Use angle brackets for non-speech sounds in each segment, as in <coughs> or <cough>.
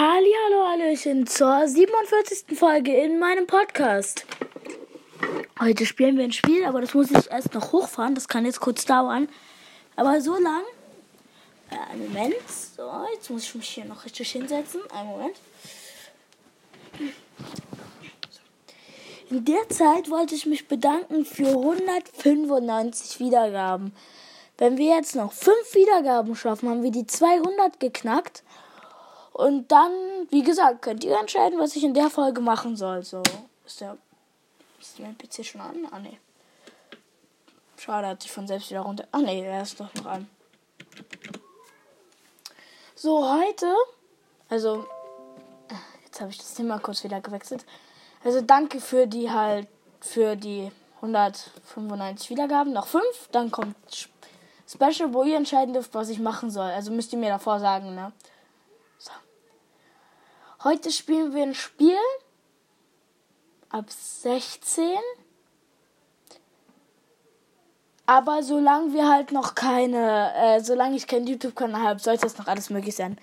Hallo, Hallöchen zur 47. Folge in meinem Podcast. Heute spielen wir ein Spiel, aber das muss ich erst noch hochfahren. Das kann jetzt kurz dauern. Aber so lang. Äh, Moment. So, jetzt muss ich mich hier noch richtig hinsetzen. Einen Moment. In der Zeit wollte ich mich bedanken für 195 Wiedergaben. Wenn wir jetzt noch 5 Wiedergaben schaffen, haben wir die 200 geknackt. Und dann, wie gesagt, könnt ihr entscheiden, was ich in der Folge machen soll. So, ist der. Ist mein PC schon an? Ah, ne. Schade, hat sich von selbst wieder runter. Ah, ne, er ist doch noch an. So, heute. Also, jetzt habe ich das Thema kurz wieder gewechselt. Also, danke für die halt. Für die 195 Wiedergaben. Noch 5. Dann kommt Special, wo ihr entscheiden dürft, was ich machen soll. Also müsst ihr mir davor sagen, ne? Heute spielen wir ein Spiel ab 16. Aber solange wir halt noch keine, äh, solange ich keinen YouTube-Kanal habe, sollte das noch alles möglich sein.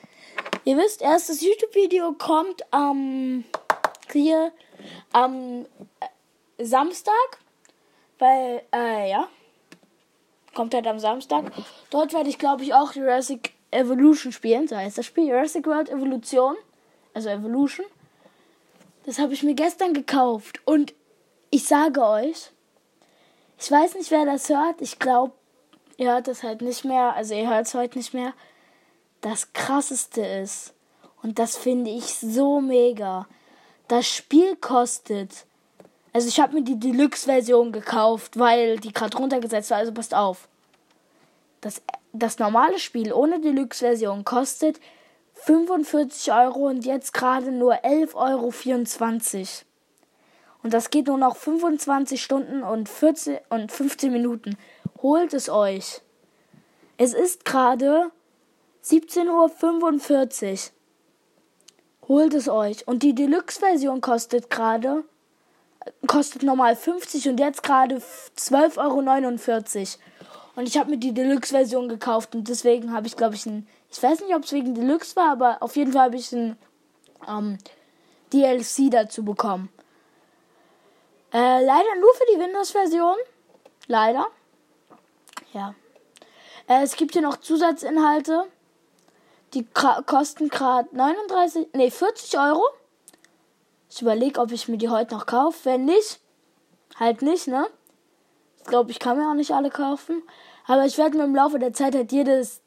Ihr wisst, erstes YouTube-Video kommt am, hier, am äh, Samstag. Weil, äh, ja. Kommt halt am Samstag. Dort werde ich, glaube ich, auch Jurassic Evolution spielen. So heißt das Spiel. Jurassic World Evolution. Also Evolution. Das habe ich mir gestern gekauft. Und ich sage euch, ich weiß nicht, wer das hört. Ich glaube, ihr hört das halt nicht mehr. Also ihr hört es heute nicht mehr. Das krasseste ist, und das finde ich so mega, das Spiel kostet. Also ich habe mir die Deluxe-Version gekauft, weil die gerade runtergesetzt war. Also passt auf. Das, das normale Spiel ohne Deluxe-Version kostet 45 Euro und jetzt gerade nur 11,24 Euro. Und das geht nur noch 25 Stunden und, 14, und 15 Minuten. Holt es euch. Es ist gerade 17.45 Uhr. Holt es euch. Und die Deluxe-Version kostet gerade, kostet normal 50 und jetzt gerade 12,49 Euro. Und ich habe mir die Deluxe-Version gekauft und deswegen habe ich, glaube ich, ein. Ich weiß nicht, ob es wegen Deluxe war, aber auf jeden Fall habe ich ein ähm, DLC dazu bekommen. Äh, leider nur für die Windows-Version. Leider. Ja. Äh, es gibt hier noch Zusatzinhalte. Die kosten gerade 39, nee, 40 Euro. Ich überlege, ob ich mir die heute noch kaufe. Wenn nicht, halt nicht, ne? Ich glaube, ich kann mir auch nicht alle kaufen. Aber ich werde mir im Laufe der Zeit halt jedes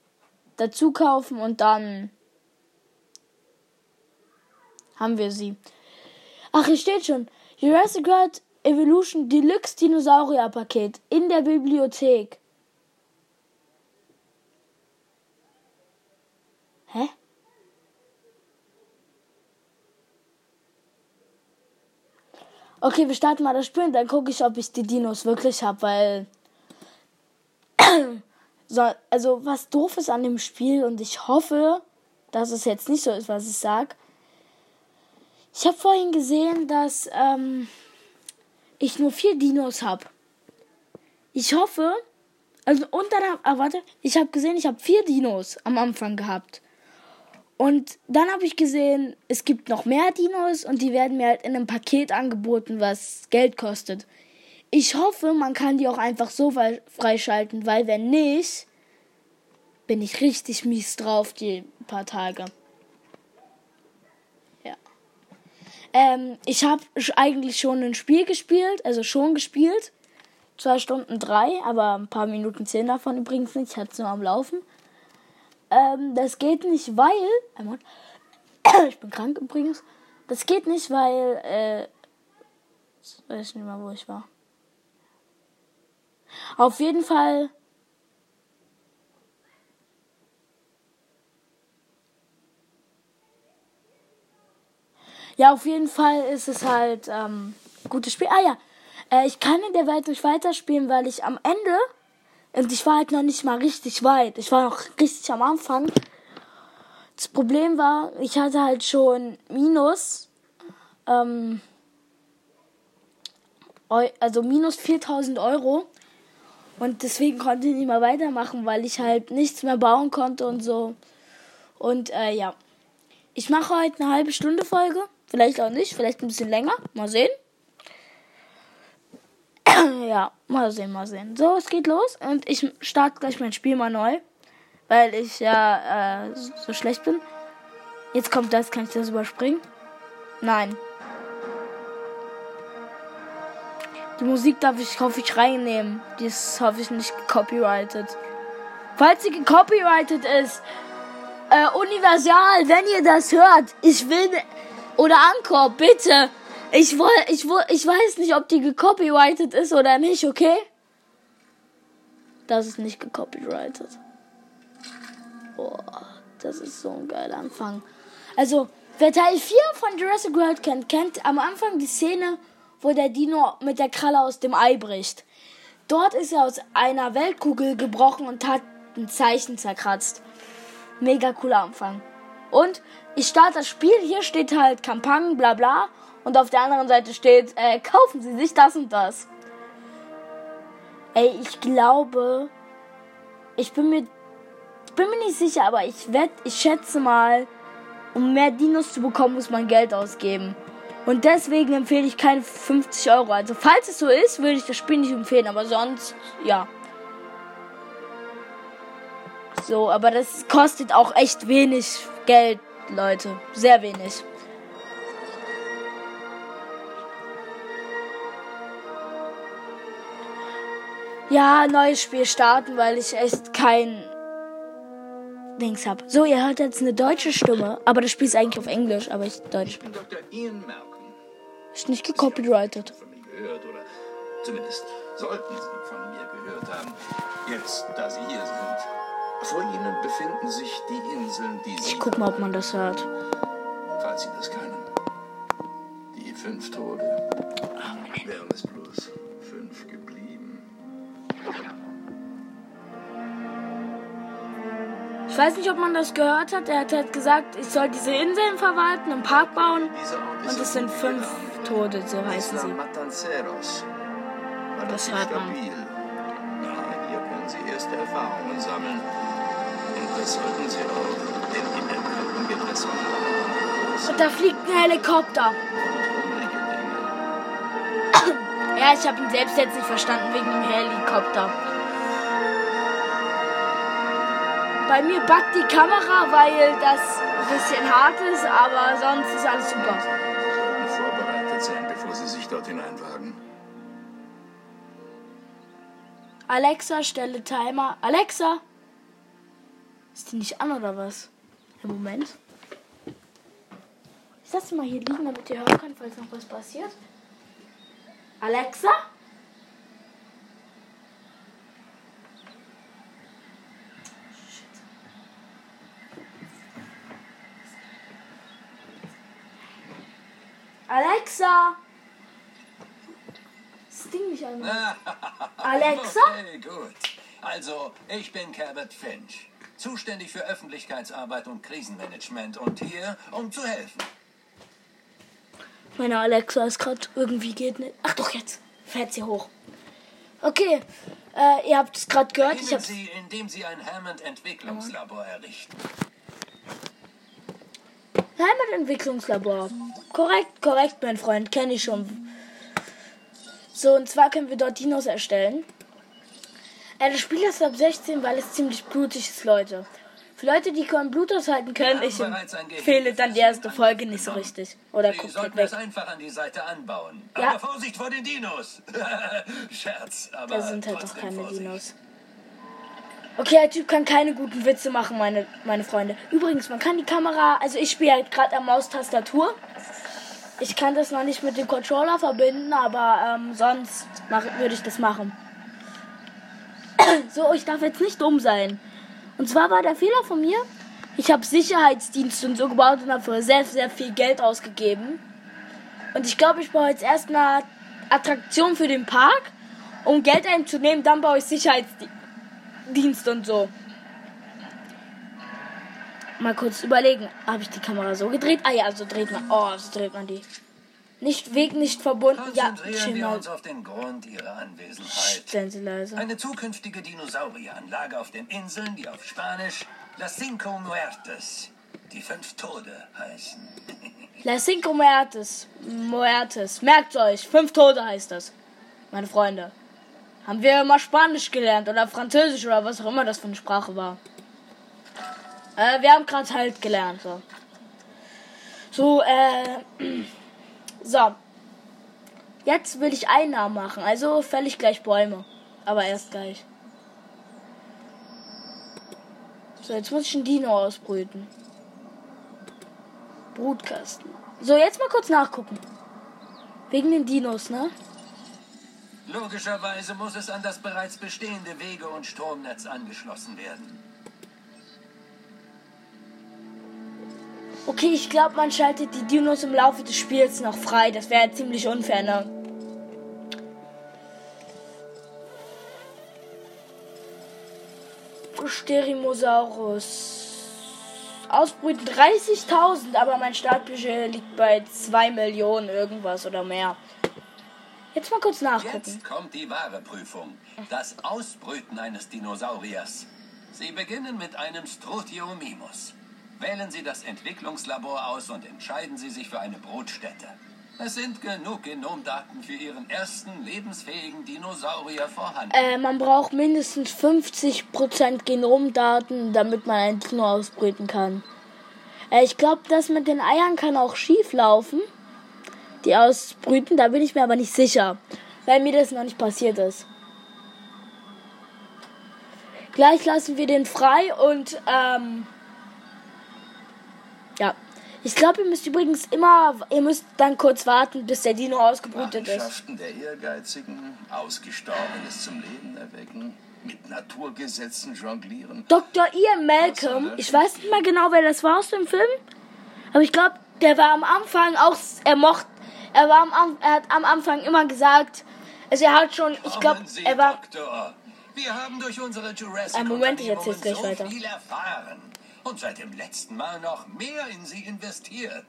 dazu kaufen und dann haben wir sie. Ach, hier steht schon. Jurassic World Evolution Deluxe Dinosaurier Paket in der Bibliothek. Hä? Okay, wir starten mal das Spiel und dann gucke ich, ob ich die Dinos wirklich habe, weil. <clears throat> <clears throat> so, also, was doof ist an dem Spiel und ich hoffe, dass es jetzt nicht so ist, was ich sage. Ich habe vorhin gesehen, dass ähm, ich nur vier Dinos habe. Ich hoffe, also und dann, ah, warte, ich habe gesehen, ich habe vier Dinos am Anfang gehabt. Und dann habe ich gesehen, es gibt noch mehr Dinos und die werden mir halt in einem Paket angeboten, was Geld kostet. Ich hoffe, man kann die auch einfach so freischalten, weil wenn nicht, bin ich richtig mies drauf die paar Tage. Ja. Ähm, ich habe eigentlich schon ein Spiel gespielt, also schon gespielt. Zwei Stunden drei, aber ein paar Minuten zehn davon übrigens nicht. Ich hatte es nur am Laufen. Ähm, das geht nicht, weil. <coughs> Ich bin krank übrigens. Das geht nicht, weil. Äh, ich weiß nicht mal, wo ich war. Auf jeden Fall. Ja, auf jeden Fall ist es halt ähm, gutes Spiel. Ah ja, äh, ich kann in der Welt nicht weiterspielen, weil ich am Ende und ich war halt noch nicht mal richtig weit. Ich war noch richtig am Anfang. Das Problem war, ich hatte halt schon Minus. Ähm, also minus 4000 Euro. Und deswegen konnte ich nicht mehr weitermachen, weil ich halt nichts mehr bauen konnte und so. Und äh, ja. Ich mache heute eine halbe Stunde Folge. Vielleicht auch nicht, vielleicht ein bisschen länger. Mal sehen. <clears throat> ja, mal sehen, mal sehen. So, es geht los und ich starte gleich mein Spiel mal neu, weil ich ja äh, so schlecht bin. Jetzt kommt das, kann ich das überspringen? Nein. Die Musik darf ich, hoffe ich, reinnehmen. Die ist, hoffe ich, nicht copyrighted. Falls sie gecopyrighted ist, äh, Universal, wenn ihr das hört, ich will, oder Anchor, bitte, ich woll, ich woll, ich weiß nicht, ob die gecopyrighted ist oder nicht, okay? Das ist nicht gecopyrighted. Boah, das ist so ein geiler Anfang. Also, wer Teil 4 von Jurassic World kennt, kennt am Anfang die Szene, wo der Dino mit der Kralle aus dem Ei bricht. Dort ist er aus einer Weltkugel gebrochen und hat ein Zeichen zerkratzt. Mega cooler Anfang. Und ich starte das Spiel, hier steht halt Kampagnen, bla bla. Und auf der anderen Seite steht, äh, kaufen Sie sich das und das. Ey, ich glaube, ich bin mir, bin mir nicht sicher, aber ich wette, ich schätze mal, um mehr Dinos zu bekommen, muss man Geld ausgeben. Und deswegen empfehle ich keine 50 Euro. Also falls es so ist, würde ich das Spiel nicht empfehlen, aber sonst, ja. So, aber das kostet auch echt wenig Geld, Leute. Sehr wenig. Ja, neues Spiel starten, weil ich echt kein Dings hab. So, ihr hört jetzt eine deutsche Stimme, aber das Spiel ist eigentlich auf Englisch, aber ich Deutsch. Ich bin Dr. Ian Malcolm. Ist nicht gecopyrighted. Gehört oder zumindest sollten Sie von mir gehört haben. Jetzt, da Sie hier sind. Vor Ihnen befinden sich die Inseln, die Sie, Ich guck mal, ob man das hört. falls Sie das können. Die fünf Tode. Wären es bloß fünf geblieben. Ich weiß nicht, ob man das gehört hat. Er hat halt gesagt, ich soll diese Inseln verwalten, einen Park bauen. Und es sind fünf Tode, so heißen sie. Das hört man. Ja, hier können Sie erste Erfahrungen sammeln. Und das sollten Sie auch, denn in den kalten Gewässern haben Und da fliegt ein Helikopter. Ja, ich habe ihn selbst jetzt nicht verstanden wegen dem Helikopter. Bei mir backt die Kamera, weil das ein bisschen hart ist, aber sonst ist alles super. Dort hineinwagen. Alexa, stelle Timer. Alexa! Ist die nicht an oder was? Im Moment. Ich lasse sie mal hier liegen, damit ihr hören könnt, falls noch was passiert. Alexa? Alexa! Das Ding nicht an. <laughs> Alexa? Okay, gut. Also, ich bin Cabot Finch. Zuständig für Öffentlichkeitsarbeit und Krisenmanagement und hier, um zu helfen. Meine Alexa ist gerade irgendwie geht nicht. Ach doch, jetzt fährt sie hoch. Okay, äh, ihr habt es gerade gehört. Ich hab's. Sie, indem Sie ein Hammond-Entwicklungslabor errichten. Heimatentwicklungslabor. Korrekt, korrekt, mein Freund. Kenne ich schon. So, und zwar können wir dort Dinos erstellen. Äh, das Spiel ist ab 16, weil es ziemlich blutig ist, Leute. Für Leute, die kein Blut aushalten können, ich empfehle dann die erste Folge nicht so richtig. Oder Sie guckt sollten weg. es einfach an die Seite anbauen. Ja. Aber Vorsicht vor den Dinos. <laughs> Scherz, aber Da sind halt doch keine Vorsicht. Dinos. Okay, der Typ kann keine guten Witze machen, meine, meine Freunde. Übrigens, man kann die Kamera, also ich spiele halt gerade am Maustastatur. Ich kann das noch nicht mit dem Controller verbinden, aber ähm, sonst würde ich das machen. <clears throat> so, ich darf jetzt nicht dumm sein. Und zwar war der Fehler von mir, ich habe Sicherheitsdienste und so gebaut und habe für sehr, sehr viel Geld ausgegeben. Und ich glaube, ich baue jetzt erst eine Attraktion für den Park, um Geld einzunehmen, dann baue ich Sicherheitsdienst und so. Mal kurz überlegen, habe ich die Kamera so gedreht? Ah ja, so dreht man. Oh, so dreht man die. Nicht Weg nicht verbunden. Ja, mal. uns auf den Grund Ihrer Anwesenheit. Stellen Sie leise. Eine zukünftige Dinosaurieranlage auf den Inseln, die auf Spanisch Las Cinco Muertes die fünf Tode heißen. <laughs> Las Cinco Muertes. Muertes. Merkt euch, fünf Tode heißt das. Meine Freunde. Haben wir mal Spanisch gelernt oder Französisch oder was auch immer das für eine Sprache war. Äh, wir haben gerade halt gelernt. So, so äh. <clears throat> So. Jetzt will ich Einnahmen machen. Also fäll ich gleich Bäume. Aber erst gleich. So, jetzt muss ich einen Dino ausbrüten. Brutkasten. So, jetzt mal kurz nachgucken. Wegen den Dinos, ne? Logischerweise muss es an das bereits bestehende Wege- und Stromnetz angeschlossen werden. Okay, ich glaube, man schaltet die Dinos im Laufe des Spiels noch frei. Das wäre ziemlich unfair, ne? Sterimosaurus. Ausbrüten 30.000, aber mein Startbudget liegt bei 2 Millionen irgendwas oder mehr. Jetzt mal kurz nachgucken. Jetzt kommt die wahre Prüfung. Das Ausbrüten eines Dinosauriers. Sie beginnen mit einem Strutiomimus. Wählen Sie das Entwicklungslabor aus und entscheiden Sie sich für eine Brutstätte. Es sind genug Genomdaten für Ihren ersten lebensfähigen Dinosaurier vorhanden. Äh, man braucht mindestens 50% Genomdaten, damit man ein Dino ausbrüten kann. Äh, ich glaube, das mit den Eiern kann auch schief laufen. Die ausbrüten, da bin ich mir aber nicht sicher, weil mir das noch nicht passiert ist. Gleich lassen wir den frei und ähm. Ich glaube, ihr müsst übrigens immer, ihr müsst dann kurz warten, bis der Dino ausgebrütet ist. Der Ehrgeizigen, Ausgestorbenes zum Leben erwecken, mit Naturgesetzen jonglieren. Dr. Ian Malcolm, ich weiß nicht mehr genau, wer das war aus dem Film, aber ich glaube, der war am Anfang auch, er mocht, er war am, er hat am Anfang immer gesagt, also er hat schon, ich glaube, er war, Doktor. Wir haben durch unsere Jurassic Ein Moment, ich erzähl's gleich so weiter. viel erfahren und seit dem letzten Mal noch mehr in sie investiert.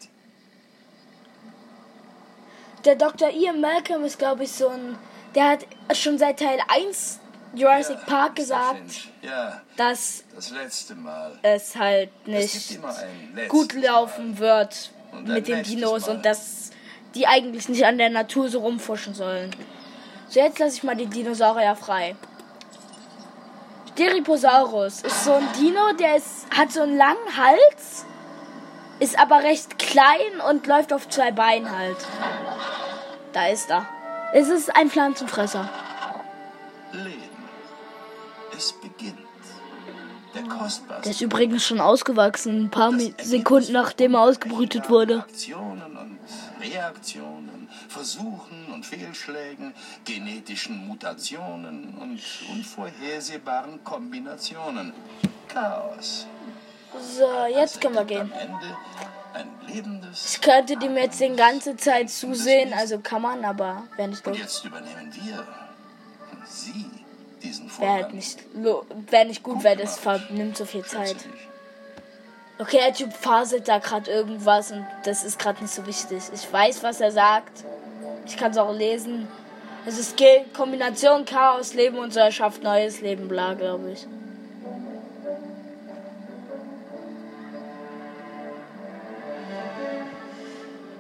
der Dr. Ian Malcolm ist, glaube ich, so ein, der hat schon seit Teil 1 Jurassic Ja, Park gesagt. Ja, dass das letzte Mal. es halt nicht gut laufen wird Und ein mit den Dinos Mal. und dass die eigentlich nicht an der Natur so rumfuschen sollen. So, jetzt lasse ich mal die Dinosaurier frei. Steriposaurus ist so ein Dino, der ist, hat so einen langen Hals, ist aber recht klein und läuft auf zwei Beinen halt. Da ist er. Es ist ein Pflanzenfresser. Leben. Es beginnt. Der kostbarste. Der ist übrigens schon ausgewachsen, ein paar Sekunden nachdem er ausgebrütet wurde. Aktionen und Reaktionen, Versuchen und Fehlschlägen, genetischen Mutationen und unvorhersehbaren Kombinationen. Chaos. So, jetzt können wir gehen. Ich könnte dem jetzt die ganze Zeit zusehen, also kann man, aber wäre nicht Und gut. jetzt übernehmen wir, Sie, diesen Wäre Vorgang. halt nicht, wär nicht gut, weil das nimmt so viel Zeit. Okay, der Typ faselt da gerade irgendwas und das ist gerade nicht so wichtig. Ich weiß, was er sagt. Ich kann es auch lesen. Es ist Ge Kombination Chaos, Leben und so erschafft neues Leben, bla, glaube ich.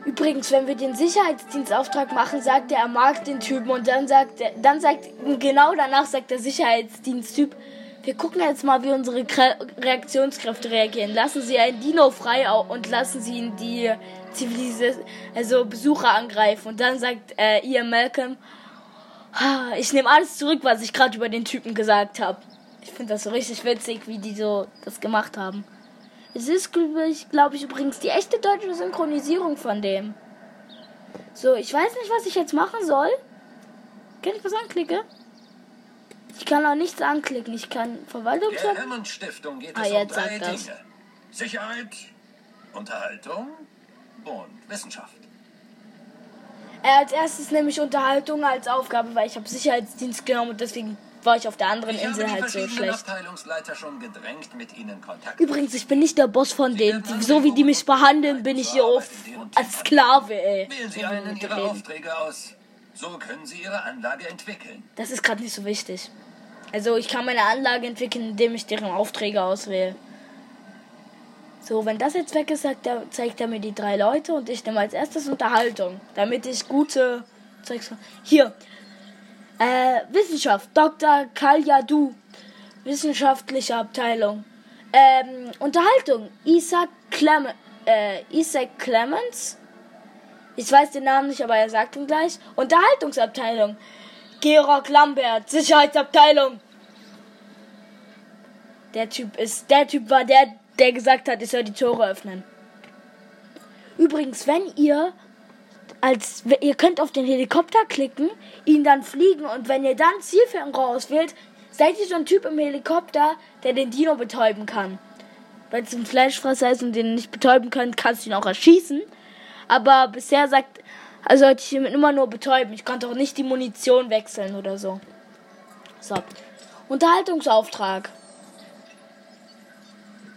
Übrigens, wenn wir den Sicherheitsdienstauftrag machen, sagt er, er mag den Typen und dann sagt er, dann sagt, genau danach sagt der Sicherheitsdiensttyp, wir gucken jetzt mal, wie unsere Kre Reaktionskräfte reagieren. Lassen Sie ein Dino frei und lassen Sie ihn die Zivilis also Besucher angreifen. Und dann sagt äh, Ian Malcolm, "Ah, ich nehme alles zurück, was ich gerade über den Typen gesagt habe. Ich finde das so richtig witzig, wie die so das gemacht haben. Es ist, glaube ich, glaub ich, übrigens die echte deutsche Synchronisierung von dem. So, ich weiß nicht, was ich jetzt machen soll. Kann ich was anklicken? Ich kann auch nichts anklicken. Ich kann Der Verwaltungsamt. Hammond Stiftung geht Ah, es um drei. Dinge. Sicherheit, Unterhaltung und Wissenschaft. Äh, als erstes nehme ich Unterhaltung als Aufgabe, weil ich habe Sicherheitsdienst genommen und deswegen war ich auf der anderen Ich Insel halt so schlecht. Übrigens, ich bin nicht der Boss von denen. Die, so wie die mich behandeln, bin ich hier auf als Sklave, ey. Wählen Sie einen Ihrer reden. Aufträge aus. So können Sie Ihre Anlage entwickeln. Das ist gerade nicht so wichtig. Also ich kann meine Anlage entwickeln, indem ich deren Aufträge auswähle. So, wenn das jetzt weg ist, er, zeigt er mir die drei Leute und ich nehme als erstes Unterhaltung, damit ich gute Zeugs. Hier. Äh, Wissenschaft, Dr. Kalyadu. Wissenschaftliche Abteilung. Ähm, Unterhaltung, Isaac Clement, äh, Isaac Clemens. Ich weiß den Namen nicht, aber er sagt ihn gleich. Unterhaltungsabteilung. Georg Lambert, Sicherheitsabteilung. Der Typ ist, der Typ war der, der gesagt hat, ich soll die Tore öffnen. Übrigens, wenn ihr als ihr könnt auf den Helikopter klicken, ihn dann fliegen und wenn ihr dann Zielfernrohr auswählt, seid ihr so ein Typ im Helikopter, der den Dino betäuben kann. Wenn es ein Fleischfresser ist und den nicht betäuben kann, kannst du ihn auch erschießen. Aber bisher sagt, also sollte ich ihn immer nur betäuben. Ich konnte auch nicht die Munition wechseln oder so. So. Unterhaltungsauftrag.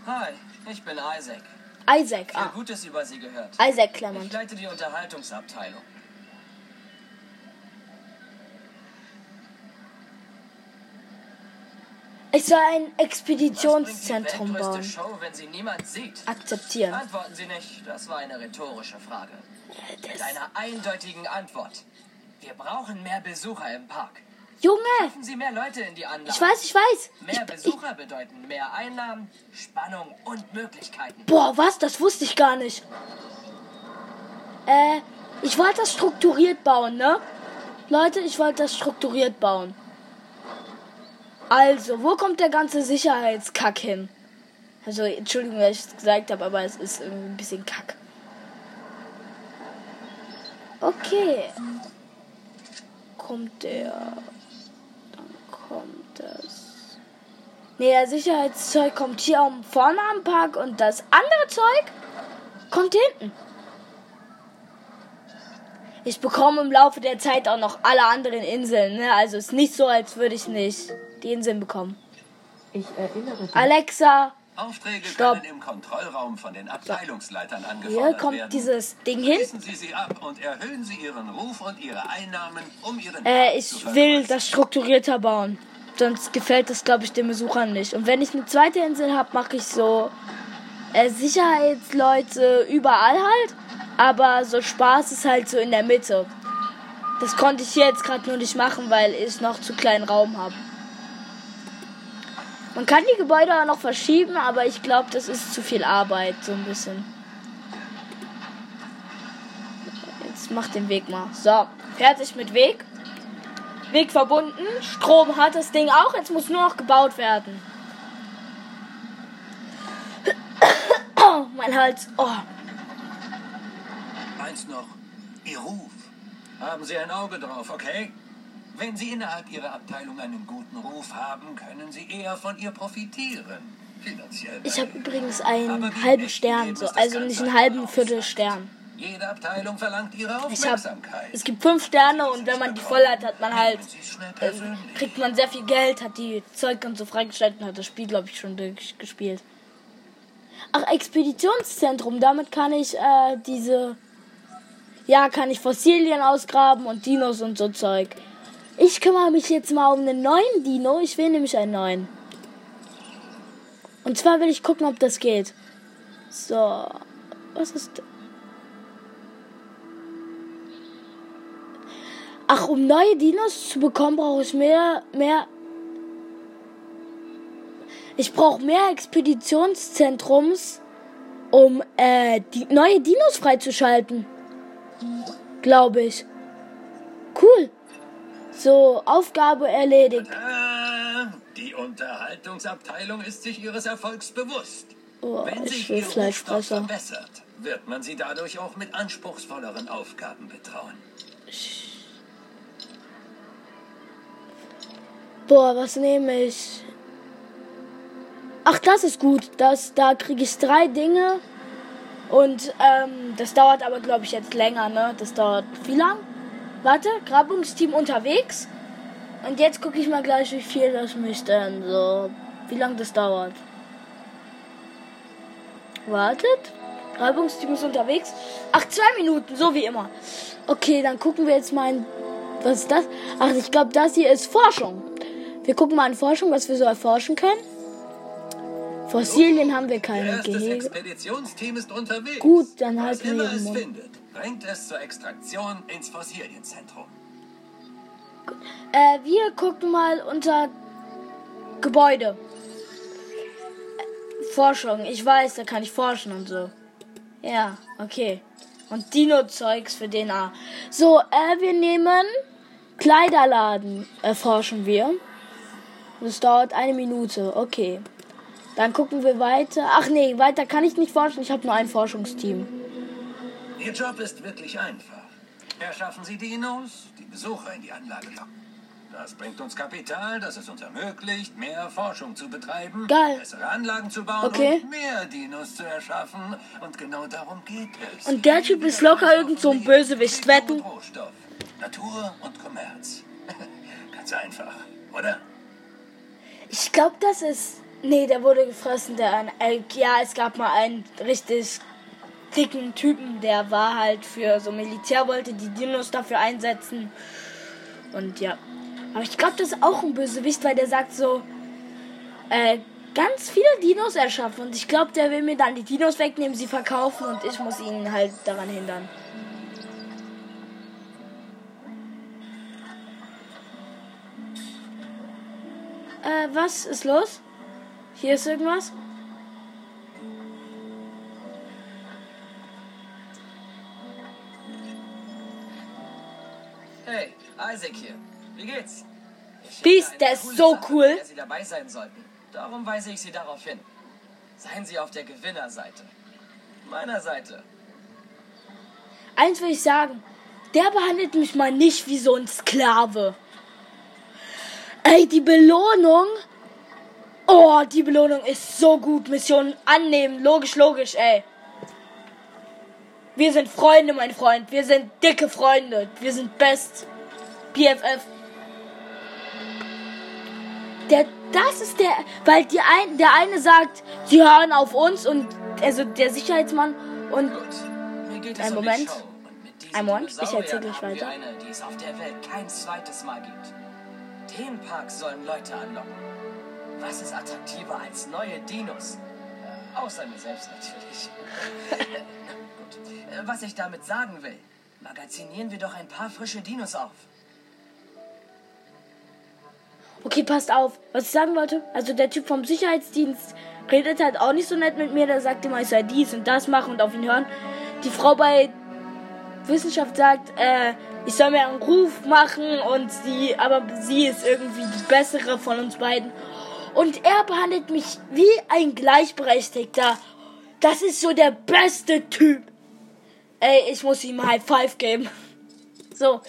Hi, ich bin Isaac. Isaac, Viel ah. Gutes über Sie gehört. Isaac Ich Clement. leite die Unterhaltungsabteilung. Ich soll ein Expeditionszentrum bauen. Show, wenn sie niemand sieht? Akzeptieren. Antworten Sie nicht. Das war eine rhetorische Frage. Mit einer eindeutigen Antwort. Wir brauchen mehr Besucher im Park. Junge! Schaffen Sie mehr Leute in die Anlage. Ich weiß, ich weiß. Ich, Mehr ich, Besucher bedeuten mehr Einnahmen, Spannung und Möglichkeiten. boah, was? Das wusste ich gar nicht. Äh, ich wollte das strukturiert bauen, ne? Leute, ich wollte das strukturiert bauen. Also, wo kommt der ganze Sicherheitskack hin? Also, Entschuldigung, dass ich es gesagt habe, aber es ist irgendwie ein bisschen kack. Okay. Kommt der. Dann kommt das. Nee, der Sicherheitszeug kommt hier vorne am Park und das andere Zeug kommt hinten. Ich bekomme im Laufe der Zeit auch noch alle anderen Inseln, ne? Also ist nicht so, als würde ich nicht die Inseln bekommen. Ich erinnere dich. Alexa, Aufträge Stopp. können im Kontrollraum von den Abteilungsleitern hier angefordert kommt werden. dieses Ding hin. Schließen Sie sie ab und erhöhen Sie Ihren Ruf und Ihre Einnahmen, um Ihren Äh, ich zu will das strukturierter bauen. Sonst gefällt das, glaube ich, den Besuchern nicht. Und wenn ich eine zweite Insel habe, mache ich so äh, Sicherheitsleute überall halt. Aber so Spaß ist halt so in der Mitte. Das konnte ich hier jetzt gerade nur nicht machen, weil ich noch zu kleinen Raum habe. Man kann die Gebäude auch noch verschieben, aber ich glaube, das ist zu viel Arbeit, so ein bisschen. Jetzt mach den Weg mal. So, fertig mit Weg. Weg verbunden. Strom hat das Ding auch. Jetzt muss nur noch gebaut werden. Oh, mein Hals. Oh. Eins noch. Ihr Ruf. Haben Sie ein Auge drauf, okay? Wenn Sie innerhalb Ihrer Abteilung einen guten Ruf haben, können Sie eher von ihr profitieren. Finanziell. Ich habe übrigens einen halben Stern. So. Also nicht einen halben Viertel ausgestattet. Stern. Jede Abteilung verlangt Ihre Ich hab, Aufmerksamkeit. es gibt fünf Sterne und wenn man die voll hat, hat man halt, äh, kriegt man sehr viel Geld, hat die Zeug und so freigestellt und hat das Spiel, glaube ich, schon durchgespielt. Ach, Expeditionszentrum, damit kann ich äh, diese, ja, kann ich Fossilien ausgraben und Dinos und so Zeug. Ich kümmere mich jetzt mal um einen neuen Dino. Ich will nämlich einen neuen. Und zwar will ich gucken, ob das geht. So, was ist Ach, um neue Dinos zu bekommen, brauche ich mehr, mehr. Ich brauche mehr Expeditionszentrums, um äh, die neue Dinos freizuschalten. Glaube ich. Cool. So, Aufgabe erledigt. Ah, die Unterhaltungsabteilung ist sich ihres Erfolgs bewusst. Oh, Wenn ich sich ihr Fleischfresser. verbessert, wird man sie dadurch auch mit anspruchsvolleren Aufgaben betrauen. Boah, was nehme ich? Ach, das ist gut. Das, da kriege ich drei Dinge. Und ähm, das dauert aber, glaube ich, jetzt länger, ne? Das dauert wie lang? Warte, Grabungsteam unterwegs. Und jetzt gucke ich mal gleich, wie viel das mich denn so. Wie lang das dauert. Wartet. Grabungsteam ist unterwegs. Ach, zwei Minuten, so wie immer. Okay, dann gucken wir jetzt mal in. Was ist das? Ach, ich glaube, das hier ist Forschung. Wir gucken mal in Forschung, was wir so erforschen können. Fossilien haben wir keine Gehege. Expeditionsteam ist unterwegs. Gut, dann halten wir es findet, bringt es zur Extraktion ins Fossilienzentrum. Äh, wir gucken mal unter Gebäude. Äh, Forschung. Ich weiß, da kann ich forschen und so. Ja, okay. Und Dino-Zeugs für DNA. So, äh, wir nehmen Kleiderladen. Erforschen wir. Das dauert eine Minute. Okay. Dann gucken wir weiter. Ach nee, weiter kann ich nicht forschen. Ich habe nur ein Forschungsteam. Ihr Job ist wirklich einfach. Erschaffen Sie Dinos, die Besucher in die Anlage locken. Das bringt uns Kapital, das es uns ermöglicht, mehr Forschung zu betreiben, Geil. bessere Anlagen zu bauen Okay. und mehr Dinos zu erschaffen. Und genau darum geht es. Und der Typ ist locker irgend so ein Bösewicht. Wetten. Rohstoff, Natur und Kommerz. <laughs> Ganz einfach, oder? Ich glaube, das ist. Nee, der wurde gefressen. Der, ein- äh, ja, es gab mal einen richtig dicken Typen, der war halt für so Militär, wollte die Dinos dafür einsetzen. Und ja. Aber ich glaube, das ist auch ein Bösewicht, weil der sagt so, äh, ganz viele Dinos erschaffen. Und ich glaube, der will mir dann die Dinos wegnehmen, sie verkaufen und ich muss ihn halt daran hindern. Äh, was ist los? Hier ist irgendwas? Hey, Isaac hier. Wie geht's? Beast, der ist so Sache, cool. Sie dabei sein sollten. Darum weise ich Sie darauf hin. Seien Sie auf der Gewinnerseite. Meiner Seite. Eins will ich sagen. Der behandelt mich mal nicht wie so ein Sklave. Ey, die Belohnung. Oh, die Belohnung ist so gut. Mission annehmen. Logisch, logisch, ey. Wir sind Freunde, mein Freund. Wir sind dicke Freunde. Wir sind best. PFF. Der, das ist der, weil die ein, der eine sagt, sie hören auf uns und also der Sicherheitsmann und Gut. Einen um Moment. Einen Moment, ich Dinosauriern erzähl gleich weiter. eine, die es auf der Welt kein zweites Mal gibt. Themenparks sollen Leute anlocken. Was ist attraktiver als neue Dinos? Äh, außer mir selbst natürlich. <laughs> Gut. Äh, Was ich damit sagen will, magazinieren wir doch ein paar frische Dinos auf. Okay, passt auf. Was ich sagen wollte, also der Typ vom Sicherheitsdienst redet halt auch nicht so nett mit mir. Der sagt immer, ich soll dies und das machen und auf ihn hören. Die Frau bei Wissenschaft sagt, äh, ich soll mir einen Ruf machen und sie, aber sie ist irgendwie die bessere von uns beiden. Und er behandelt mich wie ein Gleichberechtigter. Das ist so der beste Typ. Ey, ich muss ihm High Five geben. So,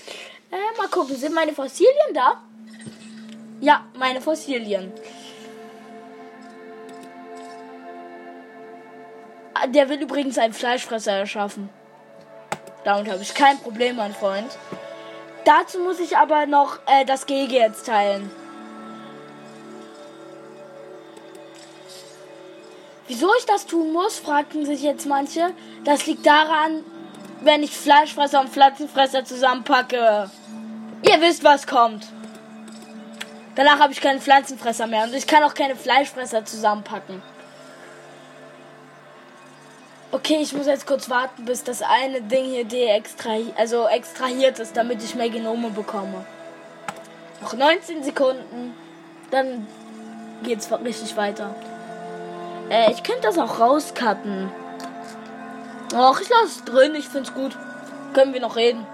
äh, mal gucken, sind meine Fossilien da? Ja, meine Fossilien. Ah, Der will übrigens einen Fleischfresser erschaffen. Damit habe ich kein Problem, mein Freund. Dazu muss ich aber noch äh, das Gehege jetzt teilen. Wieso ich das tun muss, fragten sich jetzt manche. Das liegt daran, wenn ich Fleischfresser und Pflanzenfresser zusammenpacke. Ihr wisst, was kommt. Danach habe ich keinen Pflanzenfresser mehr und ich kann auch keine Fleischfresser zusammenpacken. Okay, ich muss jetzt kurz warten, bis das eine Ding hier deextrahiert, also extrahiert ist, damit ich mehr Genome bekomme. Noch 19 Sekunden, dann geht's richtig weiter. Äh, ich könnte das auch rauscutten. Och, ich lasse es drin, ich find's gut. Können wir noch reden.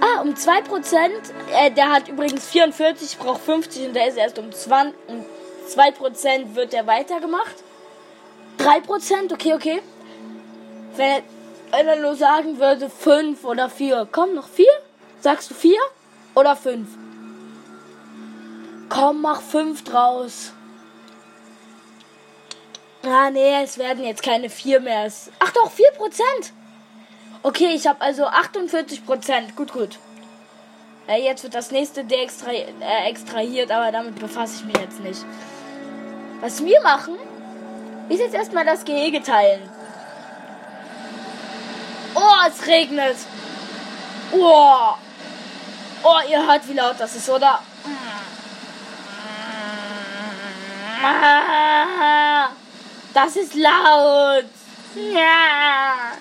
Ah, um 2%. Äh, der hat übrigens 44, ich brauche 50 und der ist erst um 20. Um 2% wird der weitergemacht. 3%, okay, okay. Wenn er, wenn er nur sagen würde 5 oder 4. Komm, noch 4? Sagst du 4 oder 5? Komm, mach 5 draus. Ah, nee, es werden jetzt keine 4 mehr. Ach doch, 4%. Okay, ich habe also 48%. Gut, gut. Äh, jetzt wird das nächste deextrahiert, äh, extrahiert, aber damit befasse ich mich jetzt nicht. Was wir machen, ist jetzt erstmal das Gehege teilen. Oh, es regnet. Oh. Oh, ihr hört, wie laut das ist, oder? Das ist laut. Ja.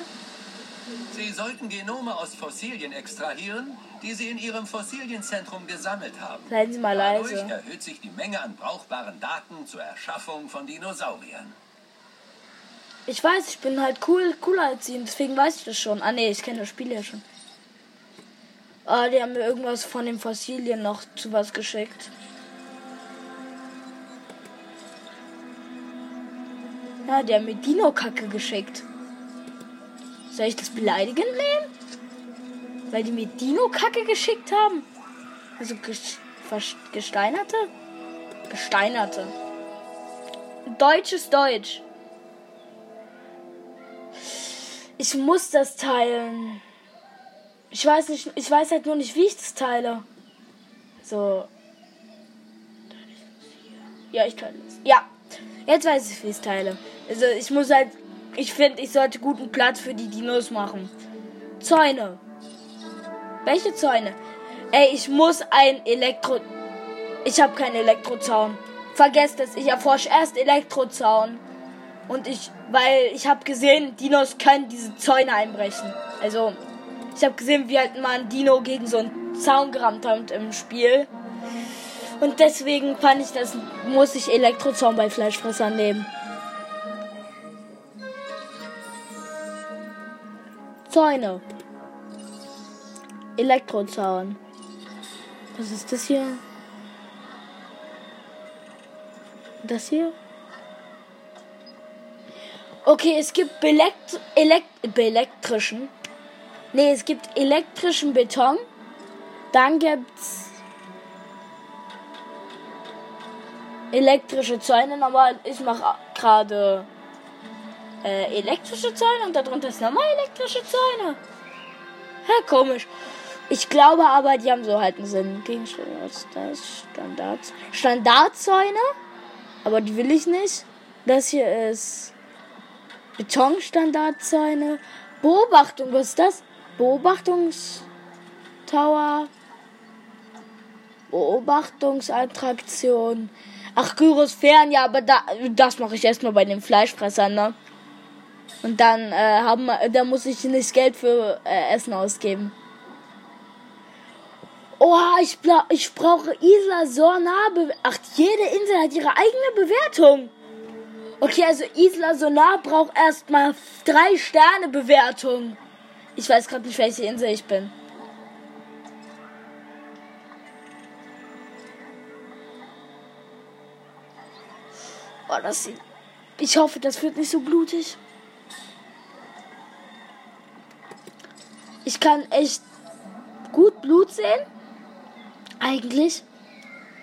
Sie sollten Genome aus Fossilien extrahieren, die Sie in Ihrem Fossilienzentrum gesammelt haben. Seien Sie mal Dadurch leise. erhöht sich die Menge an brauchbaren Daten zur Erschaffung von Dinosauriern. Ich weiß, ich bin halt cool, cooler als sie, deswegen weiß ich das schon. Ah nee, ich kenne das Spiel ja schon. Ah, die haben mir irgendwas von den Fossilien noch zu was geschickt. Ja, die haben mir Dino-Kacke geschickt. Soll ich das beleidigend nehmen? Weil die mir Dino-Kacke geschickt haben? Also ges gesteinerte? Gesteinerte. Deutsch ist Deutsch. Ich muss das teilen. Ich weiß nicht, ich weiß halt nur nicht, wie ich das teile. So. Ja, ich teile es. Ja. Jetzt weiß ich, wie ich es teile. Also ich muss halt. Ich finde, ich sollte guten Platz für die Dinos machen. Zäune. Welche Zäune? Ey, ich muss ein Elektro. Ich habe keinen Elektrozaun. Vergesst es, ich erforsche erst Elektrozaun. Und ich, weil ich habe gesehen, Dinos können diese Zäune einbrechen. Also, ich habe gesehen, wie halt mal ein Dino gegen so einen Zaun gerammt hat im Spiel. Und deswegen fand ich das, muss ich Elektrozaun bei Fleischfressern nehmen. Zäune. Elektrozaun. Was ist das hier? Das hier? Okay, es gibt belekt elekt elektrischen. Nee, es gibt elektrischen Beton. Dann gibt's elektrische Zäune. Normal, ich mache gerade äh, elektrische Zäune und darunter ist normal elektrische Zäune. Hä, komisch. Ich glaube aber, die haben so halt einen Sinn. Gegenstände, ist das? Standard. Standardzäune. Aber die will ich nicht. Das hier ist Betonstandardzäune. Beobachtung, was ist das? Beobachtungstower. Beobachtungsattraktion. Ach, Gyrosphären, ja, aber da, das mache ich erstmal bei den Fleischfressern, ne? Und dann äh, haben, da muss ich nicht Geld für äh, Essen ausgeben. Oh, ich, bla- ich brauche Isla. Be- Ach, jede Insel hat ihre eigene Bewertung. Okay, also Isla Sonar braucht erstmal drei Sterne Bewertung. Ich weiß gerade nicht, welche Insel ich bin. Oh, das sieht. Ich hoffe, das wird nicht so blutig. Ich kann echt gut Blut sehen. Eigentlich.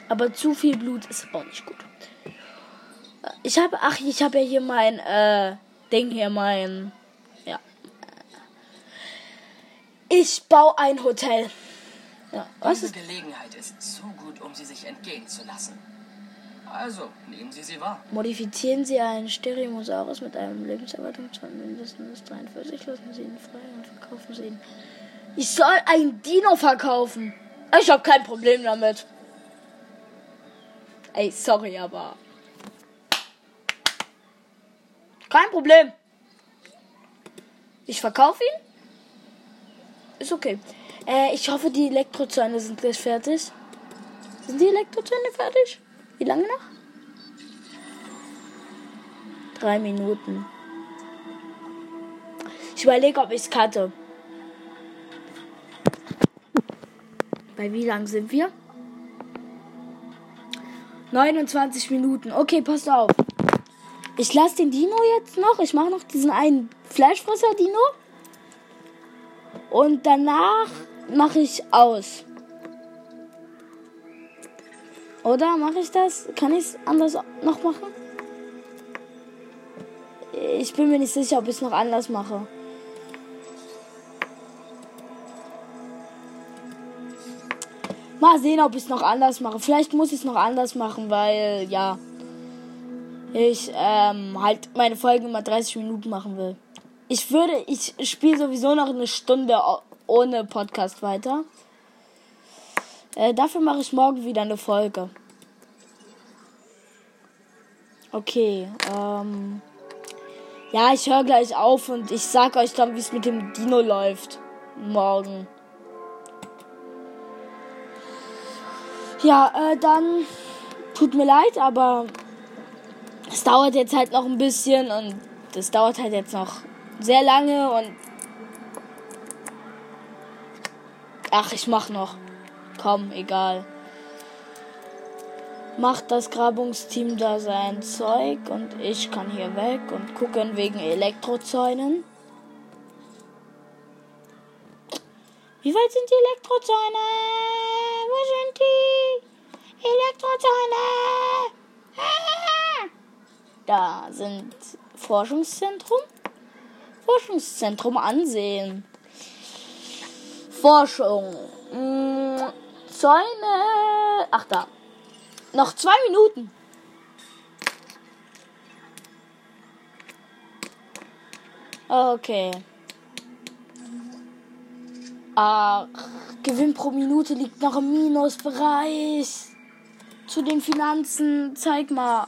Aber zu viel Blut ist auch nicht gut. Ich habe, ach, ich habe ja hier mein, äh, Ding hier, mein, ja. Ich baue ein Hotel. Ja, was Diese ist, Gelegenheit ist zu gut, um sie sich entgehen zu lassen. Also, nehmen Sie sie wahr. modifizieren Sie einen Stereomosaurus mit einem Lebenserwartung von mindestens 43, lassen Sie ihn frei und verkaufen Sie ihn. Ich soll ein Dino verkaufen. Ich habe kein Problem damit. Ey, sorry, aber. Kein Problem. Ich verkaufe ihn. Ist okay. Äh, ich hoffe, die Elektrozäune sind gleich fertig. Sind die Elektrozäune fertig? Wie lange noch? Drei Minuten. Ich überlege, ob ich es cutte. Bei wie lang sind wir? 29 Minuten. Okay, passt auf. Ich lasse den Dino jetzt noch. Ich mache noch diesen einen Fleischfresser-Dino. Und danach mache ich aus. Oder mache ich das? Kann ich es anders noch machen? Ich bin mir nicht sicher, ob ich es noch anders mache. Mal sehen, ob ich es noch anders mache. Vielleicht muss ich es noch anders machen, weil ja ich ähm, halt meine Folgen immer 30 Minuten machen will. Ich würde, ich spiele sowieso noch eine Stunde ohne Podcast weiter. Äh, dafür mache ich morgen wieder eine Folge. Okay, ähm. Ja, ich höre gleich auf und ich sag euch dann, wie es mit dem Dino läuft. Morgen. Ja, äh, dann tut mir leid, aber es dauert jetzt halt noch ein bisschen und das dauert halt jetzt noch sehr lange und ach, ich mach noch. Komm, egal. Macht das Grabungsteam da sein Zeug und ich kann hier weg und gucken wegen Elektrozäunen. Wie weit sind die Elektrozäune? Wo sind die? Elektrozäune! Da sind Forschungszentrum. Forschungszentrum ansehen. Forschung. Hm, Zäune. Ach da. Noch zwei Minuten. Okay. Ach, Gewinn pro Minute liegt noch im Minusbereich. Zu den Finanzen. Zeig mal.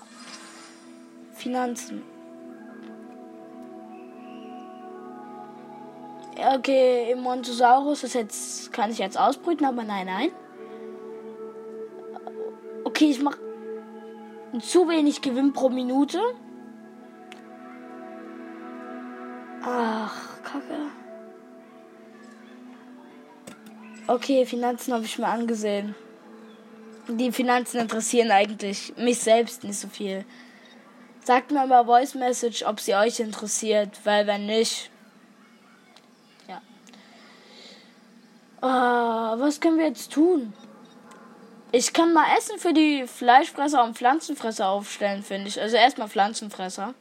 Finanzen. Okay, im Montosaurus ist jetzt, kann ich jetzt ausbrüten, aber nein, nein. Okay, ich mache zu wenig Gewinn pro Minute. Ach, Kacke. Okay, Finanzen habe ich mir angesehen. Die Finanzen interessieren eigentlich mich selbst nicht so viel. Sagt mir mal Voice Message, ob sie euch interessiert, weil wenn nicht. Ja. Uh, was können wir jetzt tun? Ich kann mal Essen für die Fleischfresser und Pflanzenfresser aufstellen, finde ich. Also erstmal Pflanzenfresser.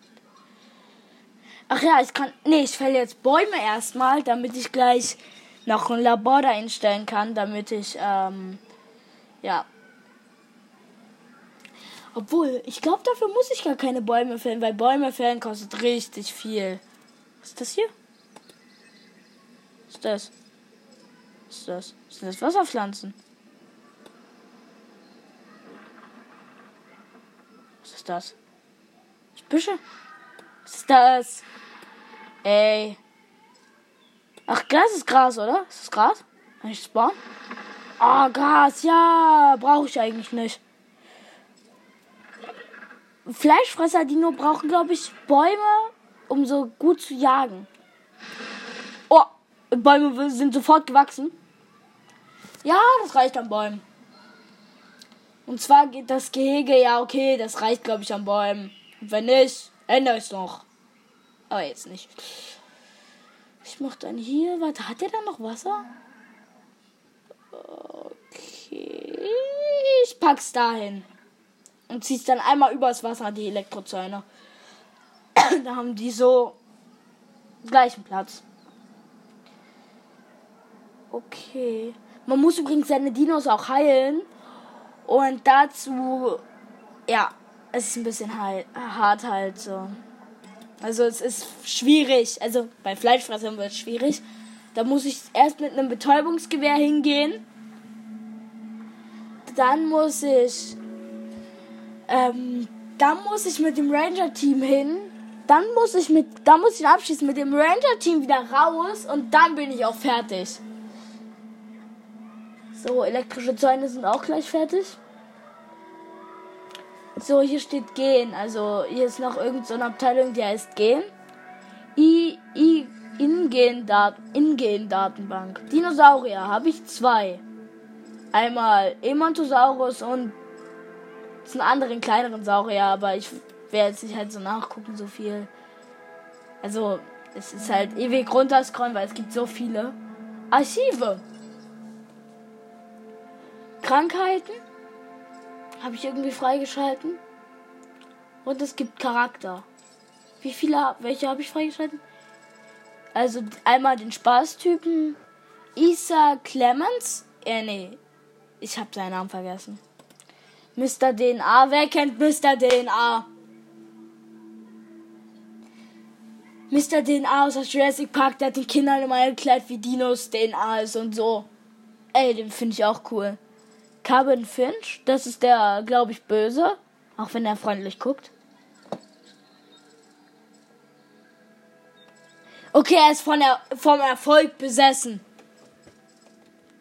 Ach ja, ich kann. Nee, ich fälle jetzt Bäume erstmal, damit ich gleich noch ein Labor da einstellen kann, damit ich, ähm, ja, obwohl, ich glaube, dafür muss ich gar keine Bäume fällen, weil Bäume fällen kostet richtig viel. Was ist das hier? Was ist das? Was ist das? Sind das Wasserpflanzen? Was ist das? Büsche? Was ist das? Ey. Ach, Gras ist Gras, oder? Ist das Gras? Kann ich spawnen? Ah, oh, Gras, ja. Brauche ich eigentlich nicht. Fleischfresser, die nur brauchen, glaube ich, Bäume, um so gut zu jagen. Oh, Bäume sind sofort gewachsen. Ja, das reicht an Bäumen. Und zwar geht das Gehege, ja, okay, das reicht, glaube ich, an Bäumen. Und wenn nicht, ändere ich es noch. Aber jetzt nicht. Ich mach dann hier, warte, hat der da noch Wasser? Okay, ich pack's dahin und ziehst dann einmal übers Wasser die Elektrozäune. <clears throat> da haben die so gleichen Platz. Okay. Man muss übrigens seine Dinos auch heilen. Und dazu, ja, es ist ein bisschen hart halt so. Also es ist schwierig. Also bei Fleischfressern wird es schwierig. Da muss ich erst mit einem Betäubungsgewehr hingehen. Dann muss ich ähm, dann muss ich mit dem Ranger-Team hin. Dann muss ich mit, dann muss ich abschließen mit dem Ranger-Team wieder raus und dann bin ich auch fertig. So, elektrische Zäune sind auch gleich fertig. So, hier steht gehen. Also hier ist noch irgendeine so Abteilung, die heißt gehen. I, I, Ingehen-Datenbank. Dinosaurier habe ich zwei. Einmal Emontosaurus und es sind andere kleineren Saurier, aber ich werde jetzt nicht halt so nachgucken, so viel. Also, es ist halt ewig runterscrollen, weil es gibt so viele. Archive. Krankheiten habe ich irgendwie freigeschalten. Und es gibt Charakter. Wie viele, welche habe ich freigeschalten? Also einmal den Spaßtypen. Isa Clemens. Äh, nee. Ich habe seinen Namen vergessen. Mr. DNA. Wer kennt Mr. DNA? Mr. DNA aus der Jurassic Park, der hat den Kindern immer erklärt, wie Dinos DNA ist und so. Ey, den finde ich auch cool. Carbon Finch, das ist der, glaube ich, böse. Auch wenn er freundlich guckt. Okay, er ist von der, vom Erfolg besessen.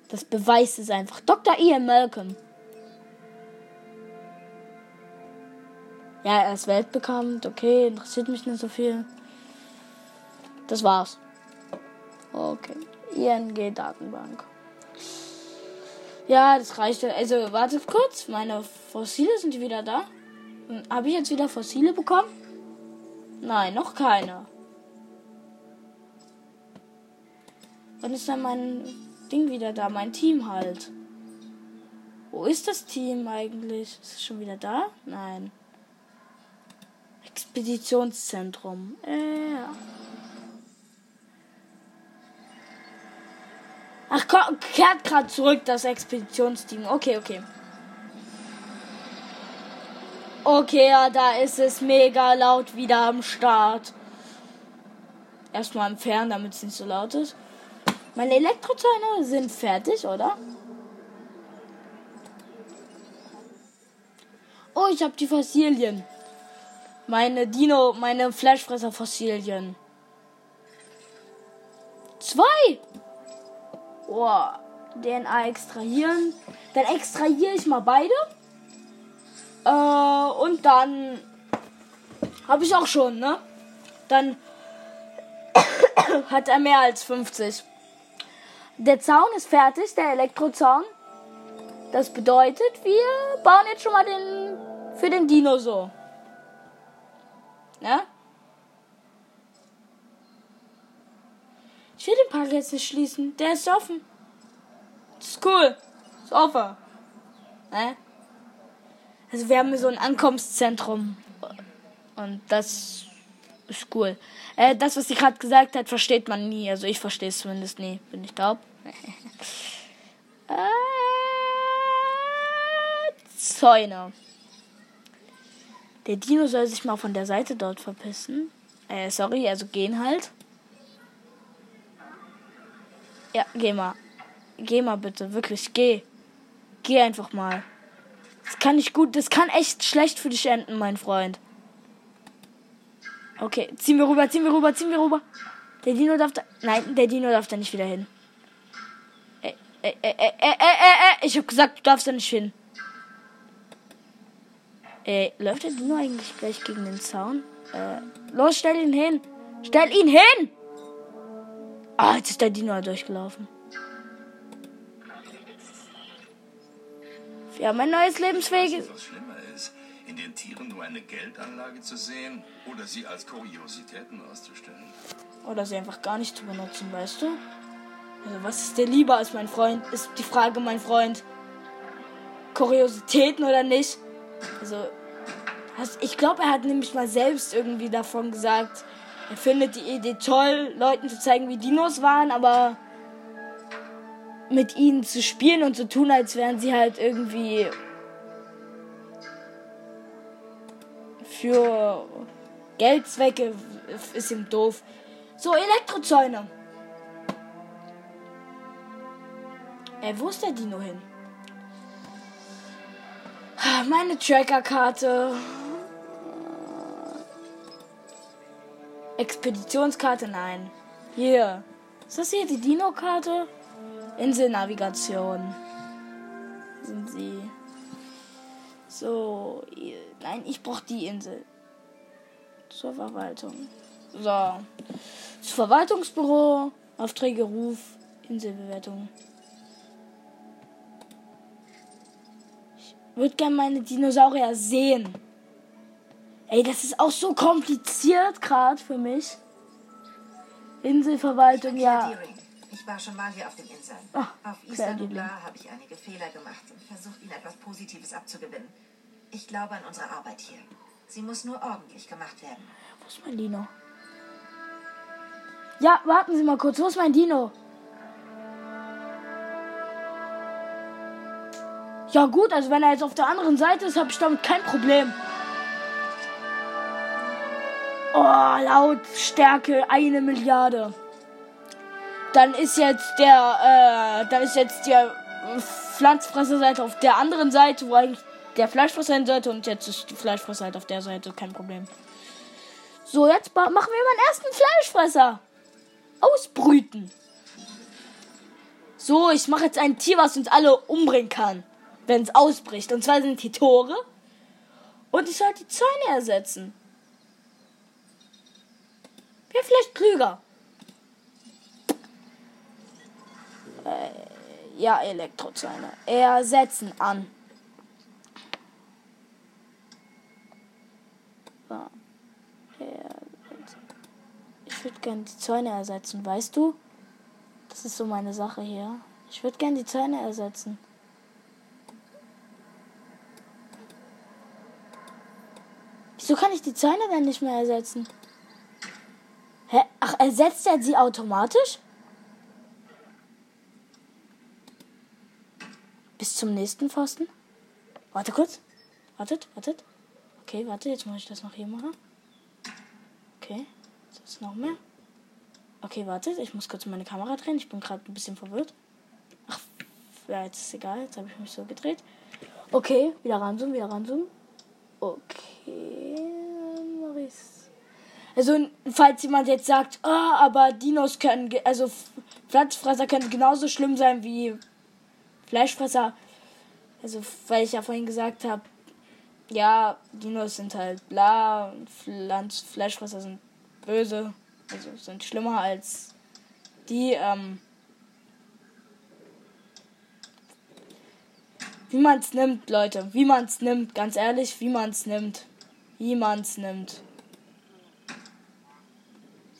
Das beweist es einfach. Dr. Ian Malcolm. Ja, er ist weltbekannt. Okay, interessiert mich nicht so viel. Das war's. Okay. ING-Datenbank. Ja, das reicht. Also, wartet kurz. Meine Fossile sind wieder da? Hm, Habe ich jetzt wieder Fossile bekommen? Nein, noch keine. Wann ist dann mein Ding wieder da? Mein Team halt. Wo ist das Team eigentlich? Ist es schon wieder da? Nein. Expeditionszentrum. Äh, ja. Ach, komm, kehrt gerade zurück, das Expeditionsteam. Okay, okay. Okay, ja, da ist es mega laut wieder am Start. Erstmal entfernen, damit es nicht so laut ist. Meine Elektrozäune sind fertig, oder? Oh, ich habe die Fossilien. Meine Dino, meine Fleischfresser-Fossilien. Zwei! Oh, DNA extrahieren. Dann extrahiere ich mal beide. Äh, und dann habe ich auch schon, ne? Dann <coughs> hat er mehr als 50. Der Zaun ist fertig, der Elektrozaun. Das bedeutet, wir bauen jetzt schon mal den für den Dino so. Ja? Ich will den Park jetzt nicht schließen. Der ist offen. Das ist cool. Ist offen. Ne? Also wir haben so ein Ankommenszentrum. Und das ist cool. Äh, das, was sie gerade gesagt hat, versteht man nie. Also ich verstehe es zumindest nie. Bin ich taub? <laughs> äh, Zäune. Der Dino soll sich mal von der Seite dort verpissen. Äh, sorry, also gehen halt. Ja, geh mal. Geh mal bitte, wirklich, geh. Geh einfach mal. Das kann nicht gut, das kann echt schlecht für dich enden, mein Freund. Okay, ziehen wir rüber, ziehen wir rüber, ziehen wir rüber. Der Dino darf da. Nein, der Dino darf da nicht wieder hin. Ey, ey, ey, ey, ey, ey, ey, ich hab gesagt, du darfst da nicht hin. Ey, läuft der Dino eigentlich gleich gegen den Zaun? Äh, los, stell ihn hin. Stell ihn hin! Ah, jetzt ist der Dino durchgelaufen. Wir haben ein neues lebensfähiges. Was schlimmer ist, in den Tieren nur eine Geldanlage zu sehen oder sie als Kuriositäten auszustellen. Oder sie einfach gar nicht zu benutzen, weißt du? Also, was ist dir lieber als mein Freund? Ist die Frage, mein Freund. Kuriositäten oder nicht? Also, ich glaube, er hat nämlich mal selbst irgendwie davon gesagt, er findet die Idee toll, Leuten zu zeigen, wie Dinos waren, aber mit ihnen zu spielen und zu tun, als wären sie halt irgendwie für Geldzwecke ist ihm doof. So, Elektrozäune. Ey, wo ist der Dino hin? Meine Trackerkarte. Expeditionskarte, nein. Hier. Ist das hier die Dino-Karte? Inselnavigation. Sind sie. So. Nein, ich brauche die Insel. Zur Verwaltung. So. Das Verwaltungsbüro. Aufträge, Ruf. Inselbewertung. Würde gerne meine Dinosaurier sehen. Ey, das ist auch so kompliziert gerade für mich. Inselverwaltung, ja. Ich war schon mal hier auf den Inseln. Ah, auf Isla Nublar habe ich einige Fehler gemacht und versucht, ihnen etwas Positives abzugewinnen. Ich glaube an unsere Arbeit hier. Sie muss nur ordentlich gemacht werden. Wo ist mein Dino? Ja, warten Sie mal kurz. Wo ist mein Dino? Ja gut, also wenn er jetzt auf der anderen Seite ist, habe ich damit kein Problem. Oh, Lautstärke eine Milliarde. Dann ist jetzt der, äh, dann ist jetzt der Pflanzfresserseite auf der anderen Seite, wo eigentlich der Fleischfresser sein sollte. Und jetzt ist die Fleischfresserseite auf der Seite, kein Problem. So, jetzt machen wir meinen ersten Fleischfresser. ausbrüten. So, ich mache jetzt ein Tier, was uns alle umbringen kann, wenn es ausbricht. Und zwar sind die Tore. Und ich soll die Zäune ersetzen. Wäre vielleicht klüger. Äh, ja, Elektrozäune. Ersetzen an. Ich würde gerne die Zäune ersetzen, weißt du? Das ist so meine Sache hier. Ich würde gerne die Zäune ersetzen. Wieso kann ich die Zäune denn nicht mehr ersetzen? Hä? Ach, ersetzt er sie automatisch? Bis zum nächsten Pfosten? Warte kurz. Wartet, wartet. Okay, warte, jetzt muss ich das noch hier machen. Okay, jetzt noch mehr. Okay, wartet, ich muss kurz meine Kamera drehen. Ich bin gerade ein bisschen verwirrt. Ach, ja, jetzt ist egal. Jetzt habe ich mich so gedreht. Okay, wieder ranzoomen, wieder ranzoomen. Okay, Maurice. Also, falls jemand jetzt sagt, oh, aber Dinos können, also Pflanzenfresser können genauso schlimm sein wie Fleischfresser. Also, weil ich ja vorhin gesagt habe, ja, Dinos sind halt bla und Pflanz Fleischfresser sind böse. Also sind schlimmer als die, ähm, wie man es nimmt, Leute. Wie man es nimmt, ganz ehrlich, wie man es nimmt. Wie man es nimmt.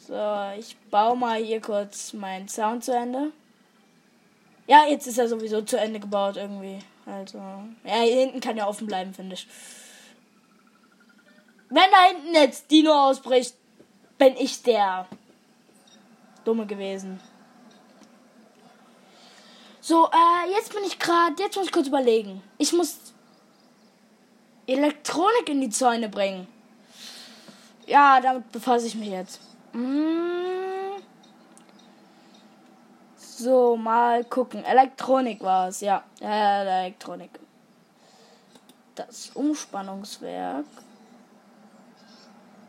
So, ich baue mal hier kurz meinen Sound zu Ende. Ja, jetzt ist er sowieso zu Ende gebaut irgendwie. Also, ja, hier hinten kann ja offen bleiben, finde ich. Wenn da hinten jetzt Dino ausbricht, bin ich der Dumme gewesen. So, äh, jetzt bin ich gerade, jetzt muss ich kurz überlegen. Ich muss Elektronik in die Zäune bringen. Ja, damit befasse ich mich jetzt. Mm. So, mal gucken. Elektronik war es, ja. ja. Elektronik. Das Umspannungswerk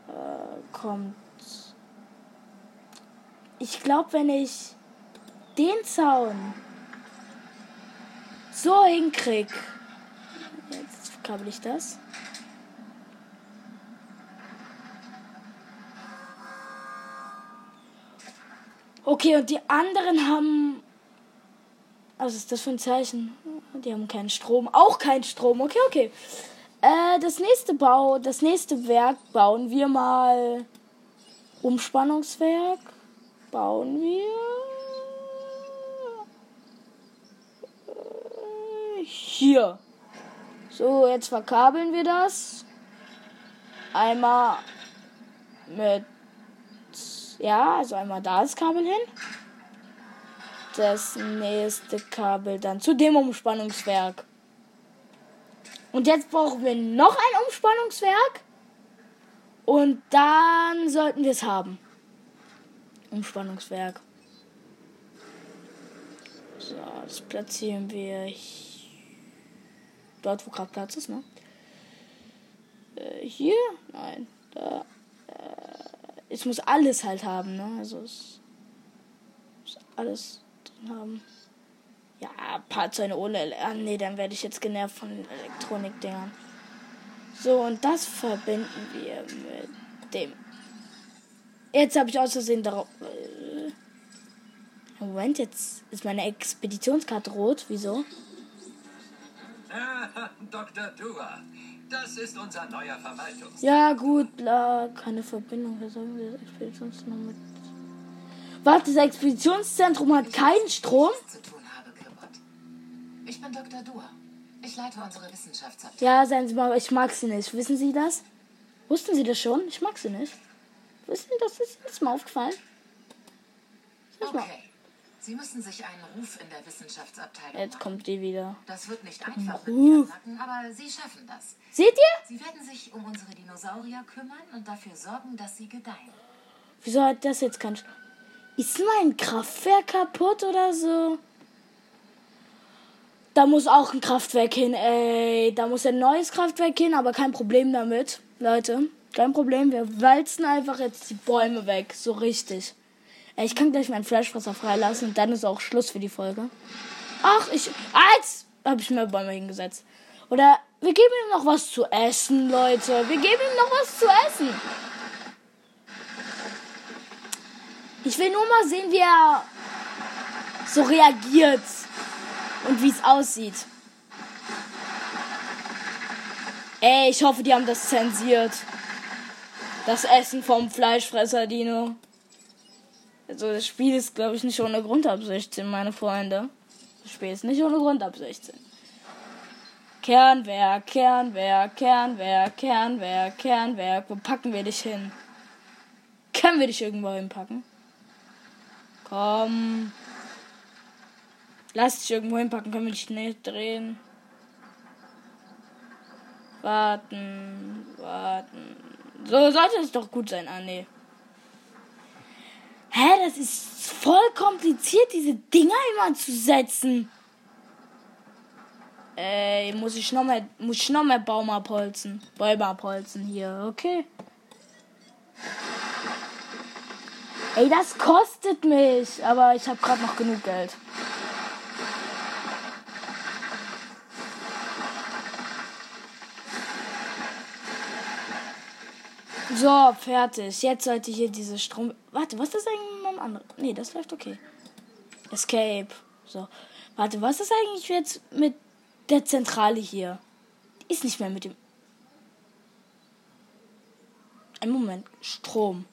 äh, kommt. Ich glaube, wenn ich den Zaun so hinkrieg. Jetzt kabel ich das. Okay, und die anderen haben. Was ist das für ein Zeichen? Die haben keinen Strom. Auch keinen Strom. Okay, okay. Äh, das nächste Bau, das nächste Werk bauen wir mal. Umspannungswerk bauen wir. Hier. So, jetzt verkabeln wir das. Einmal mit. Ja, also einmal da das Kabel hin. Das nächste Kabel dann zu dem Umspannungswerk. Und jetzt brauchen wir noch ein Umspannungswerk. Und dann sollten wir es haben. Umspannungswerk. So, das platzieren wir dort, wo gerade Platz ist, ne? Äh, hier? Nein. Da. Äh, es muss alles halt haben, ne? Also es muss alles drin haben. Ja, Partzäune ohne. Ah, nee, dann werde ich jetzt genervt von Elektronikdingern. So, und das verbinden wir mit dem. Jetzt habe ich aus Versehen darauf. Äh, Moment, jetzt ist meine Expeditionskarte rot. Wieso? <laughs> Ah, Dr. Dua, das ist unser neuer Verwaltungs. Ja, gut, bla, keine Verbindung. Wir sagen wir das Expeditionszentrum mit. Warte, das Expeditionszentrum hat keinen Strom? Zu tun habe. Ich bin Dr. Dua. Ich leite unsere Wissenschaftsabteilung. Ja, seien Sie mal, ich mag sie nicht. Wissen Sie das? Wussten Sie das schon? Ich mag sie nicht. Wissen Sie, das ist jetzt mal aufgefallen. Okay. Sie müssen sich einen Ruf in der Wissenschaftsabteilung Jetzt machen. kommt die wieder. Das wird nicht einfach mit Ruf. Aber Sie schaffen das. Seht ihr? Sie werden sich um unsere Dinosaurier kümmern und dafür sorgen, dass sie gedeihen. Wieso hat das jetzt keinen. St- Ist mein Kraftwerk kaputt oder so? Da muss auch ein Kraftwerk hin, ey. Da muss ein neues Kraftwerk hin, aber kein Problem damit. Leute, kein Problem. Wir walzen einfach jetzt die Bäume weg. So richtig. Ich kann gleich meinen Fleischfresser freilassen und dann ist auch Schluss für die Folge. Ach, ich. Als habe ich mir Bäume hingesetzt. Oder wir geben ihm noch was zu essen, Leute. Wir geben ihm noch was zu essen. Ich will nur mal sehen, wie er so reagiert und wie es aussieht. Ey, ich hoffe, die haben das zensiert. Das Essen vom Fleischfresser Dino. Also das Spiel ist, glaube ich, nicht ohne Grund ab 16, meine Freunde. Das Spiel ist nicht ohne Grund ab 16. Kernwerk, Kernwerk, Kernwerk, Kernwerk, Kernwerk. Wo packen wir dich hin? Können wir dich irgendwo hinpacken? Komm. Lass dich irgendwo hinpacken, können wir dich nicht drehen. Warten, warten. So sollte es doch gut sein. Ah, nee. Hä, das ist voll kompliziert, diese Dinger immer zu setzen. Ey, muss ich noch mehr, muss ich noch mehr Baum abholzen. Bäume abholzen hier, okay. Ey, das kostet mich, aber ich habe gerade noch genug Geld. So, fertig. Jetzt sollte hier diese Strom. Warte, was ist eigentlich mit meinem anderen? Nee, das läuft okay. Escape. So. Warte, was ist eigentlich jetzt mit der Zentrale hier? Die ist nicht mehr mit dem. Ein Moment. Strom.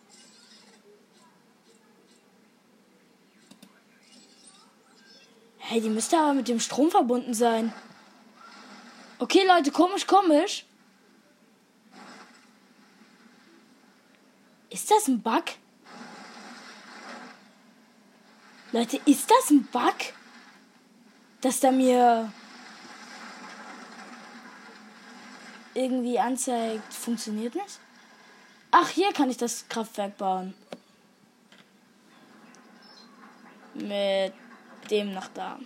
Hey, die müsste aber mit dem Strom verbunden sein. Okay, Leute, komisch, komisch. Ist das ein Bug? Leute, ist das ein Bug? Dass da mir irgendwie anzeigt, funktioniert nicht? Ach, hier kann ich das Kraftwerk bauen. Mit dem nach da.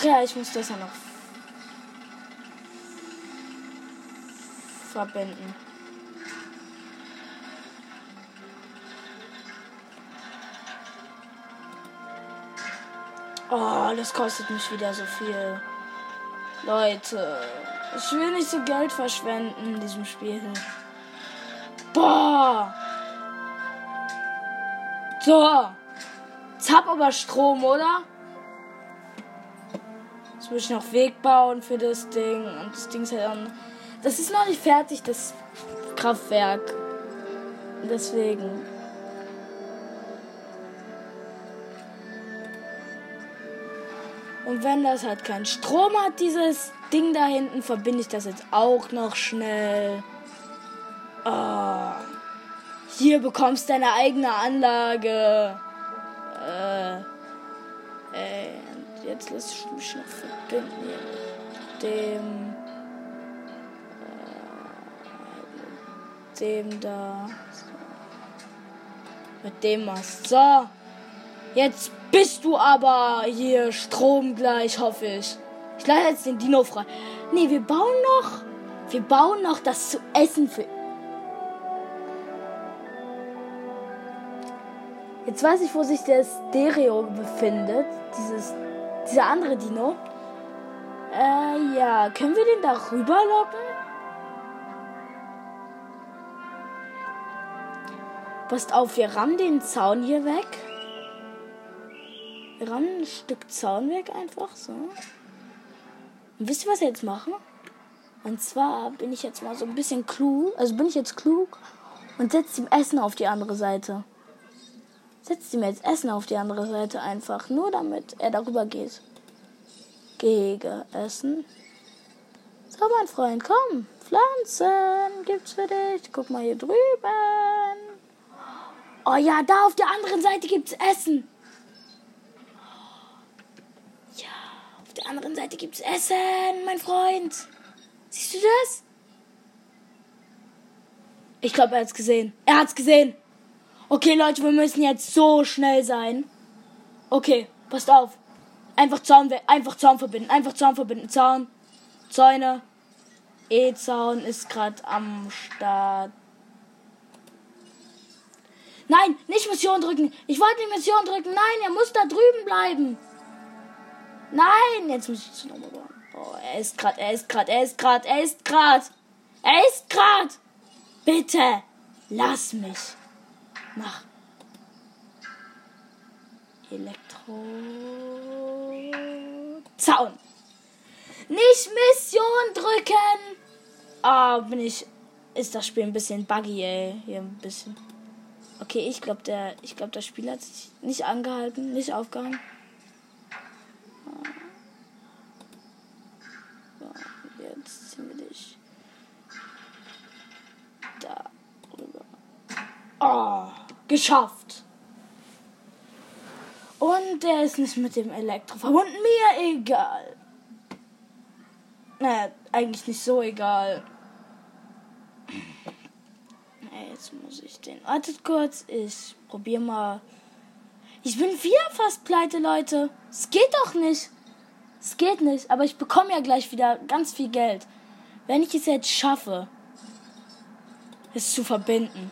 Ach ja, ich muss das ja noch verbinden. Oh, das kostet mich wieder so viel. Leute, ich will nicht so Geld verschwenden in diesem Spiel. Boah! So! Jetzt hab aber Strom, oder? Muss ich noch Weg bauen für das Ding. Und das Ding ist halt auch. Das ist noch nicht fertig, das Kraftwerk. Deswegen. Und wenn das halt keinen Strom hat, dieses Ding da hinten, verbinde ich das jetzt auch noch schnell. Oh. Hier bekommst deine eigene Anlage. Äh. Ey, und jetzt lass ich mich noch verbinden hier mit dem. Äh, dem da. Mit dem Mast. So. Jetzt bist du aber hier stromgleich, hoffe ich. Ich leite jetzt den Dino frei. Nee, wir bauen noch. Wir bauen noch das zu essen für. Jetzt weiß ich, wo sich der Stereo befindet. Dieses. Dieser andere Dino. Äh, ja. Können wir den da rüberlocken? Passt auf, wir rammen den Zaun hier weg. Wir rammen ein Stück Zaun weg einfach so. Und wisst ihr, was wir jetzt machen? Und zwar bin ich jetzt mal so ein bisschen klug. Also bin ich jetzt klug und setze ihm Essen auf die andere Seite. Setzt ihm jetzt Essen auf die andere Seite einfach. Nur damit er darüber geht. Gegen Essen. So, mein Freund, komm. Pflanzen gibt's für dich. Guck mal hier drüben. Oh ja, da auf der anderen Seite gibt's Essen. Ja, auf der anderen Seite gibt's Essen, mein Freund. Siehst du das? Ich glaube, er hat's gesehen. Er hat's gesehen. Okay, Leute, wir müssen jetzt so schnell sein. Okay, Passt auf. Einfach Zaun, einfach Zaun verbinden. Einfach Zaun verbinden. Zaun. Zäune. E-Zaun ist gerade am Start. Nein, nicht Mission drücken. Ich wollte die Mission drücken. Nein, er muss da drüben bleiben. Nein, jetzt muss ich zu nochmal bauen. Oh, er ist gerade, er ist gerade, er ist gerade, er ist gerade. Er ist gerade. Bitte, lass mich. Mach. Elektro. Zaun. Nicht Mission drücken. Ah, oh, bin ich. Ist das Spiel ein bisschen buggy, ey. Hier ein bisschen. Okay, ich glaube, der, ich glaube, das Spiel hat sich nicht angehalten, nicht aufgehangen. So, jetzt ziehen da. Oh, geschafft. Und der ist nicht mit dem Elektro verbunden. Mir egal. Naja, eigentlich nicht so egal. Jetzt muss ich den. Wartet kurz, ich probiere mal. Ich bin wieder fast pleite, Leute. Es geht doch nicht. Es geht nicht, aber ich bekomme ja gleich wieder ganz viel Geld. Wenn ich es jetzt schaffe, es zu verbinden.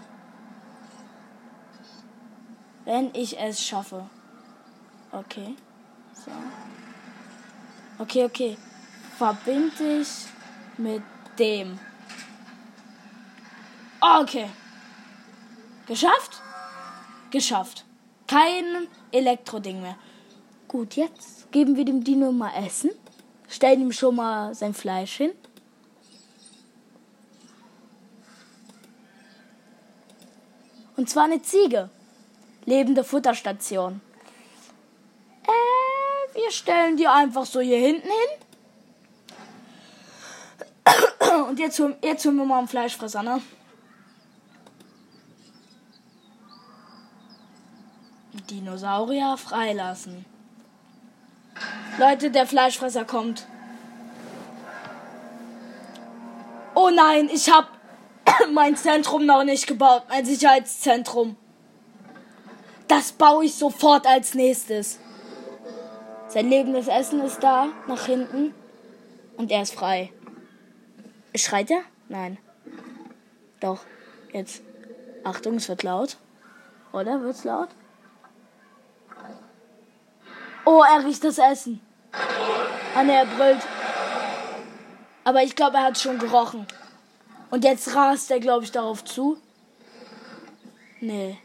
Wenn ich es schaffe. Okay. So. Okay, okay. Verbinde ich mit dem. Okay. Geschafft? Geschafft. Kein Elektroding mehr. Gut, jetzt geben wir dem Dino mal Essen. Stellen ihm schon mal sein Fleisch hin. Und zwar eine Ziege. Lebende Futterstation. Äh, wir stellen die einfach so hier hinten hin. Und jetzt, jetzt holen wir mal einen Fleischfresser, ne? Dinosaurier freilassen. Leute, der Fleischfresser kommt. Oh nein, ich habe <coughs> mein Zentrum noch nicht gebaut, mein Sicherheitszentrum. Das baue ich sofort als nächstes. Sein lebendes Essen ist da, nach hinten. Und er ist frei. Schreit er? Nein. Doch. Jetzt. Achtung, es wird laut. Oder wird's laut? Oh, er riecht das Essen. Ah, ne, er brüllt. Aber ich glaube, er hat schon gerochen. Und jetzt rast er, glaube ich, darauf zu. Nee.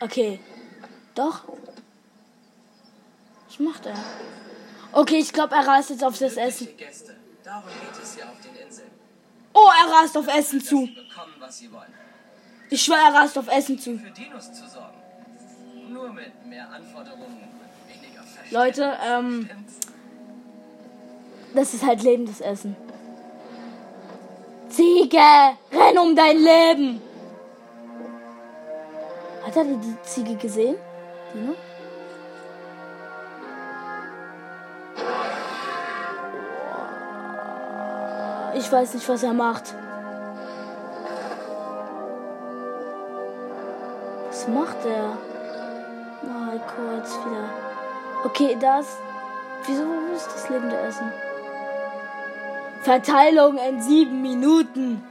Okay. Doch. Was macht er? Okay, ich glaube, er rast jetzt auf das Essen. Oh, er rast auf Essen zu. Ich schwöre, er rast auf Essen zu. Nur mit mehr Anforderungen Leute, ähm, das ist halt lebendes Essen. Ziege, renn um dein Leben! Hat er die Ziege gesehen? Dino? Ich weiß nicht, was er macht. Was macht er? Mal kurz wieder. Okay, das. Wieso ist das lebende Essen? Verteilung in sieben Minuten.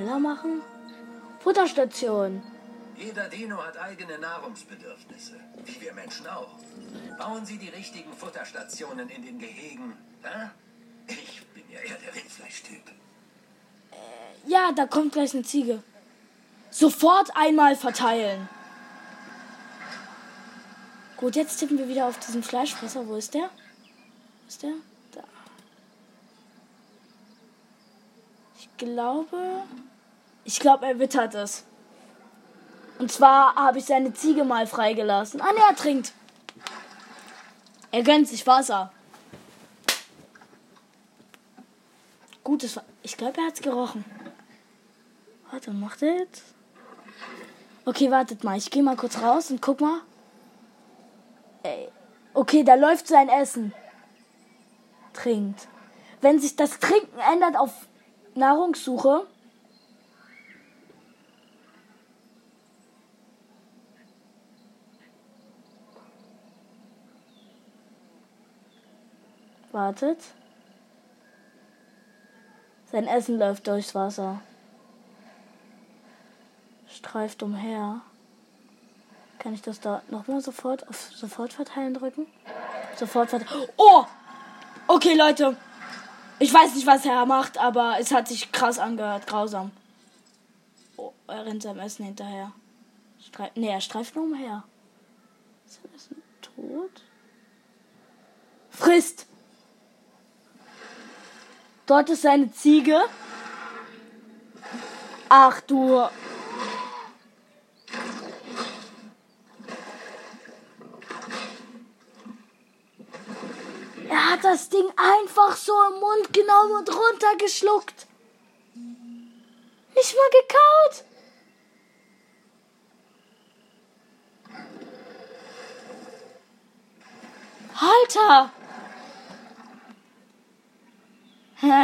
Schneller machen? Futterstation. Jeder Dino hat eigene Nahrungsbedürfnisse, wie wir Menschen auch. Bauen Sie die richtigen Futterstationen in den Gehegen. Ja? Ich bin ja eher der Rindfleischtyp. Äh, ja, da kommt gleich eine Ziege. Sofort einmal verteilen. Gut, jetzt tippen wir wieder auf diesen Fleischfresser. Wo ist der? Wo ist der? Da. Ich glaube. Ich glaube, er wittert es. Und zwar habe ich seine Ziege mal freigelassen. Ah, ne, er trinkt. Er gönnt sich Wasser. Gutes Wasser. Ich glaube, er hat es gerochen. Warte, macht er jetzt? Okay, wartet mal. Ich gehe mal kurz raus und guck mal. Ey. Okay, da läuft sein Essen. Trinkt. Wenn sich das Trinken ändert auf Nahrungssuche, Wartet. Sein Essen läuft durchs Wasser. Streift umher. Kann ich das da nochmal sofort auf sofort verteilen drücken? Sofort verteilen. Oh! Okay, Leute. Ich weiß nicht, was er macht, aber es hat sich krass angehört. Grausam. Oh, er rennt seinem Essen hinterher. Streif nee, er streift nur umher. Ist sein Essen tot? Frisst! Dort ist seine Ziege. Ach du. Er hat das Ding einfach so im Mund genommen und runtergeschluckt. Nicht mal gekaut. Halter! Ja,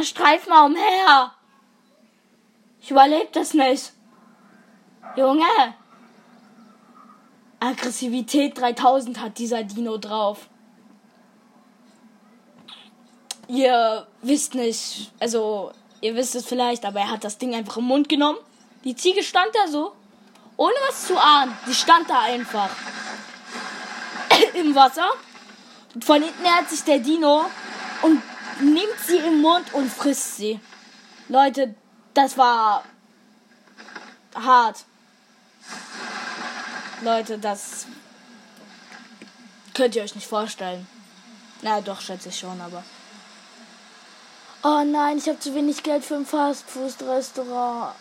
streif mal umher. Ich überlebe das nicht. Junge. Aggressivität 3000 hat dieser Dino drauf. Ihr wisst nicht, also ihr wisst es vielleicht, aber er hat das Ding einfach im Mund genommen. Die Ziege stand da so, ohne was zu ahnen. Die stand da einfach <coughs> im Wasser. Von hinten nähert sich der Dino und nimmt sie im Mund und frisst sie. Leute, das war hart. Leute, das könnt ihr euch nicht vorstellen. Na doch, schätze ich schon, aber. Oh nein, ich habe zu wenig Geld für ein Fastfood-Restaurant.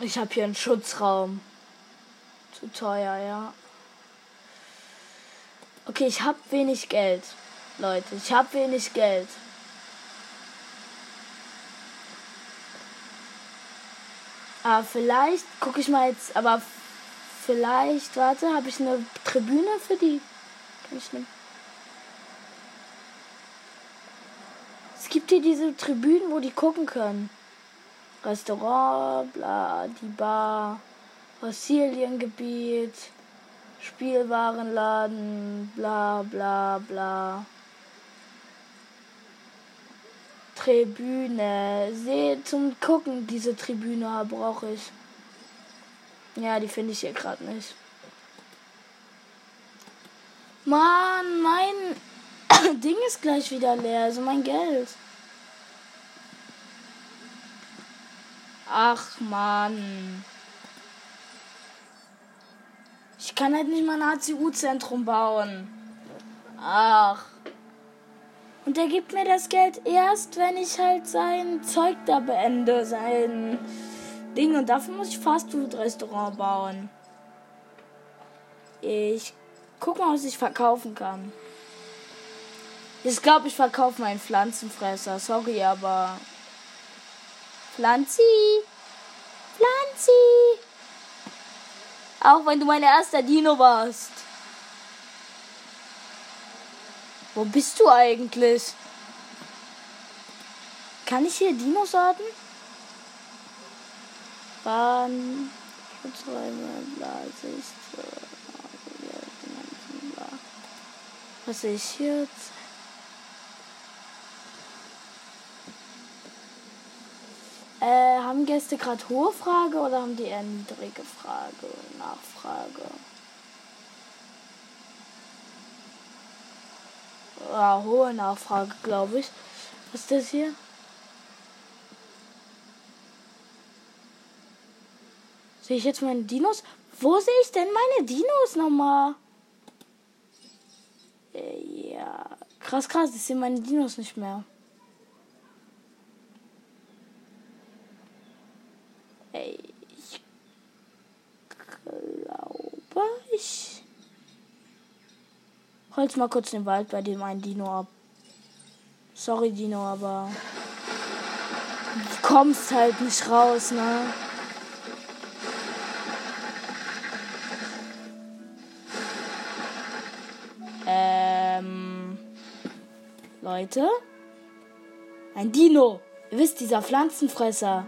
Ich habe hier einen Schutzraum. Zu teuer, ja. Okay, ich habe wenig Geld. Leute, ich habe wenig Geld. Aber vielleicht gucke ich mal jetzt, aber vielleicht, warte, habe ich eine Tribüne für die? Kann ich nehmen? Es gibt hier diese Tribünen, wo die gucken können. Restaurant, bla, die Bar, Fossiliengebiet. Spielwarenladen, bla bla bla. Tribüne. Sehe zum Gucken, diese Tribüne brauche ich. Ja, die finde ich hier gerade nicht. Mann, mein <coughs> Ding ist gleich wieder leer, also mein Geld. Ach Mann. Ich kann halt nicht mal ein HCU-Zentrum bauen. Ach. Und er gibt mir das Geld erst, wenn ich halt sein Zeug da beende, sein Ding. Und dafür muss ich Fastfood-Restaurant bauen. Ich guck mal, was ich verkaufen kann. Ich glaube, ich verkaufe meinen Pflanzenfresser. Sorry, aber. Pflanzi! Pflanzi! Auch wenn du mein erster Dino warst. Wo bist du eigentlich? Kann ich hier Dinos orten? Bahn, Schutzräume, bla, Sicht. Was hier jetzt? Äh, haben Gäste gerade hohe Frage oder haben die eher niedrige Frage, Nachfrage? Ja, hohe Nachfrage, glaube ich. Was ist das hier? Sehe ich jetzt meine Dinos? Wo sehe ich denn meine Dinos nochmal? Äh, ja, krass, krass, ich sehe meine Dinos nicht mehr. Ich glaube, ich holz mal kurz den Wald bei dem einen Dino ab. Sorry, Dino, aber du kommst halt nicht raus, ne? Ähm, Leute, ein Dino. Ihr wisst, dieser Pflanzenfresser.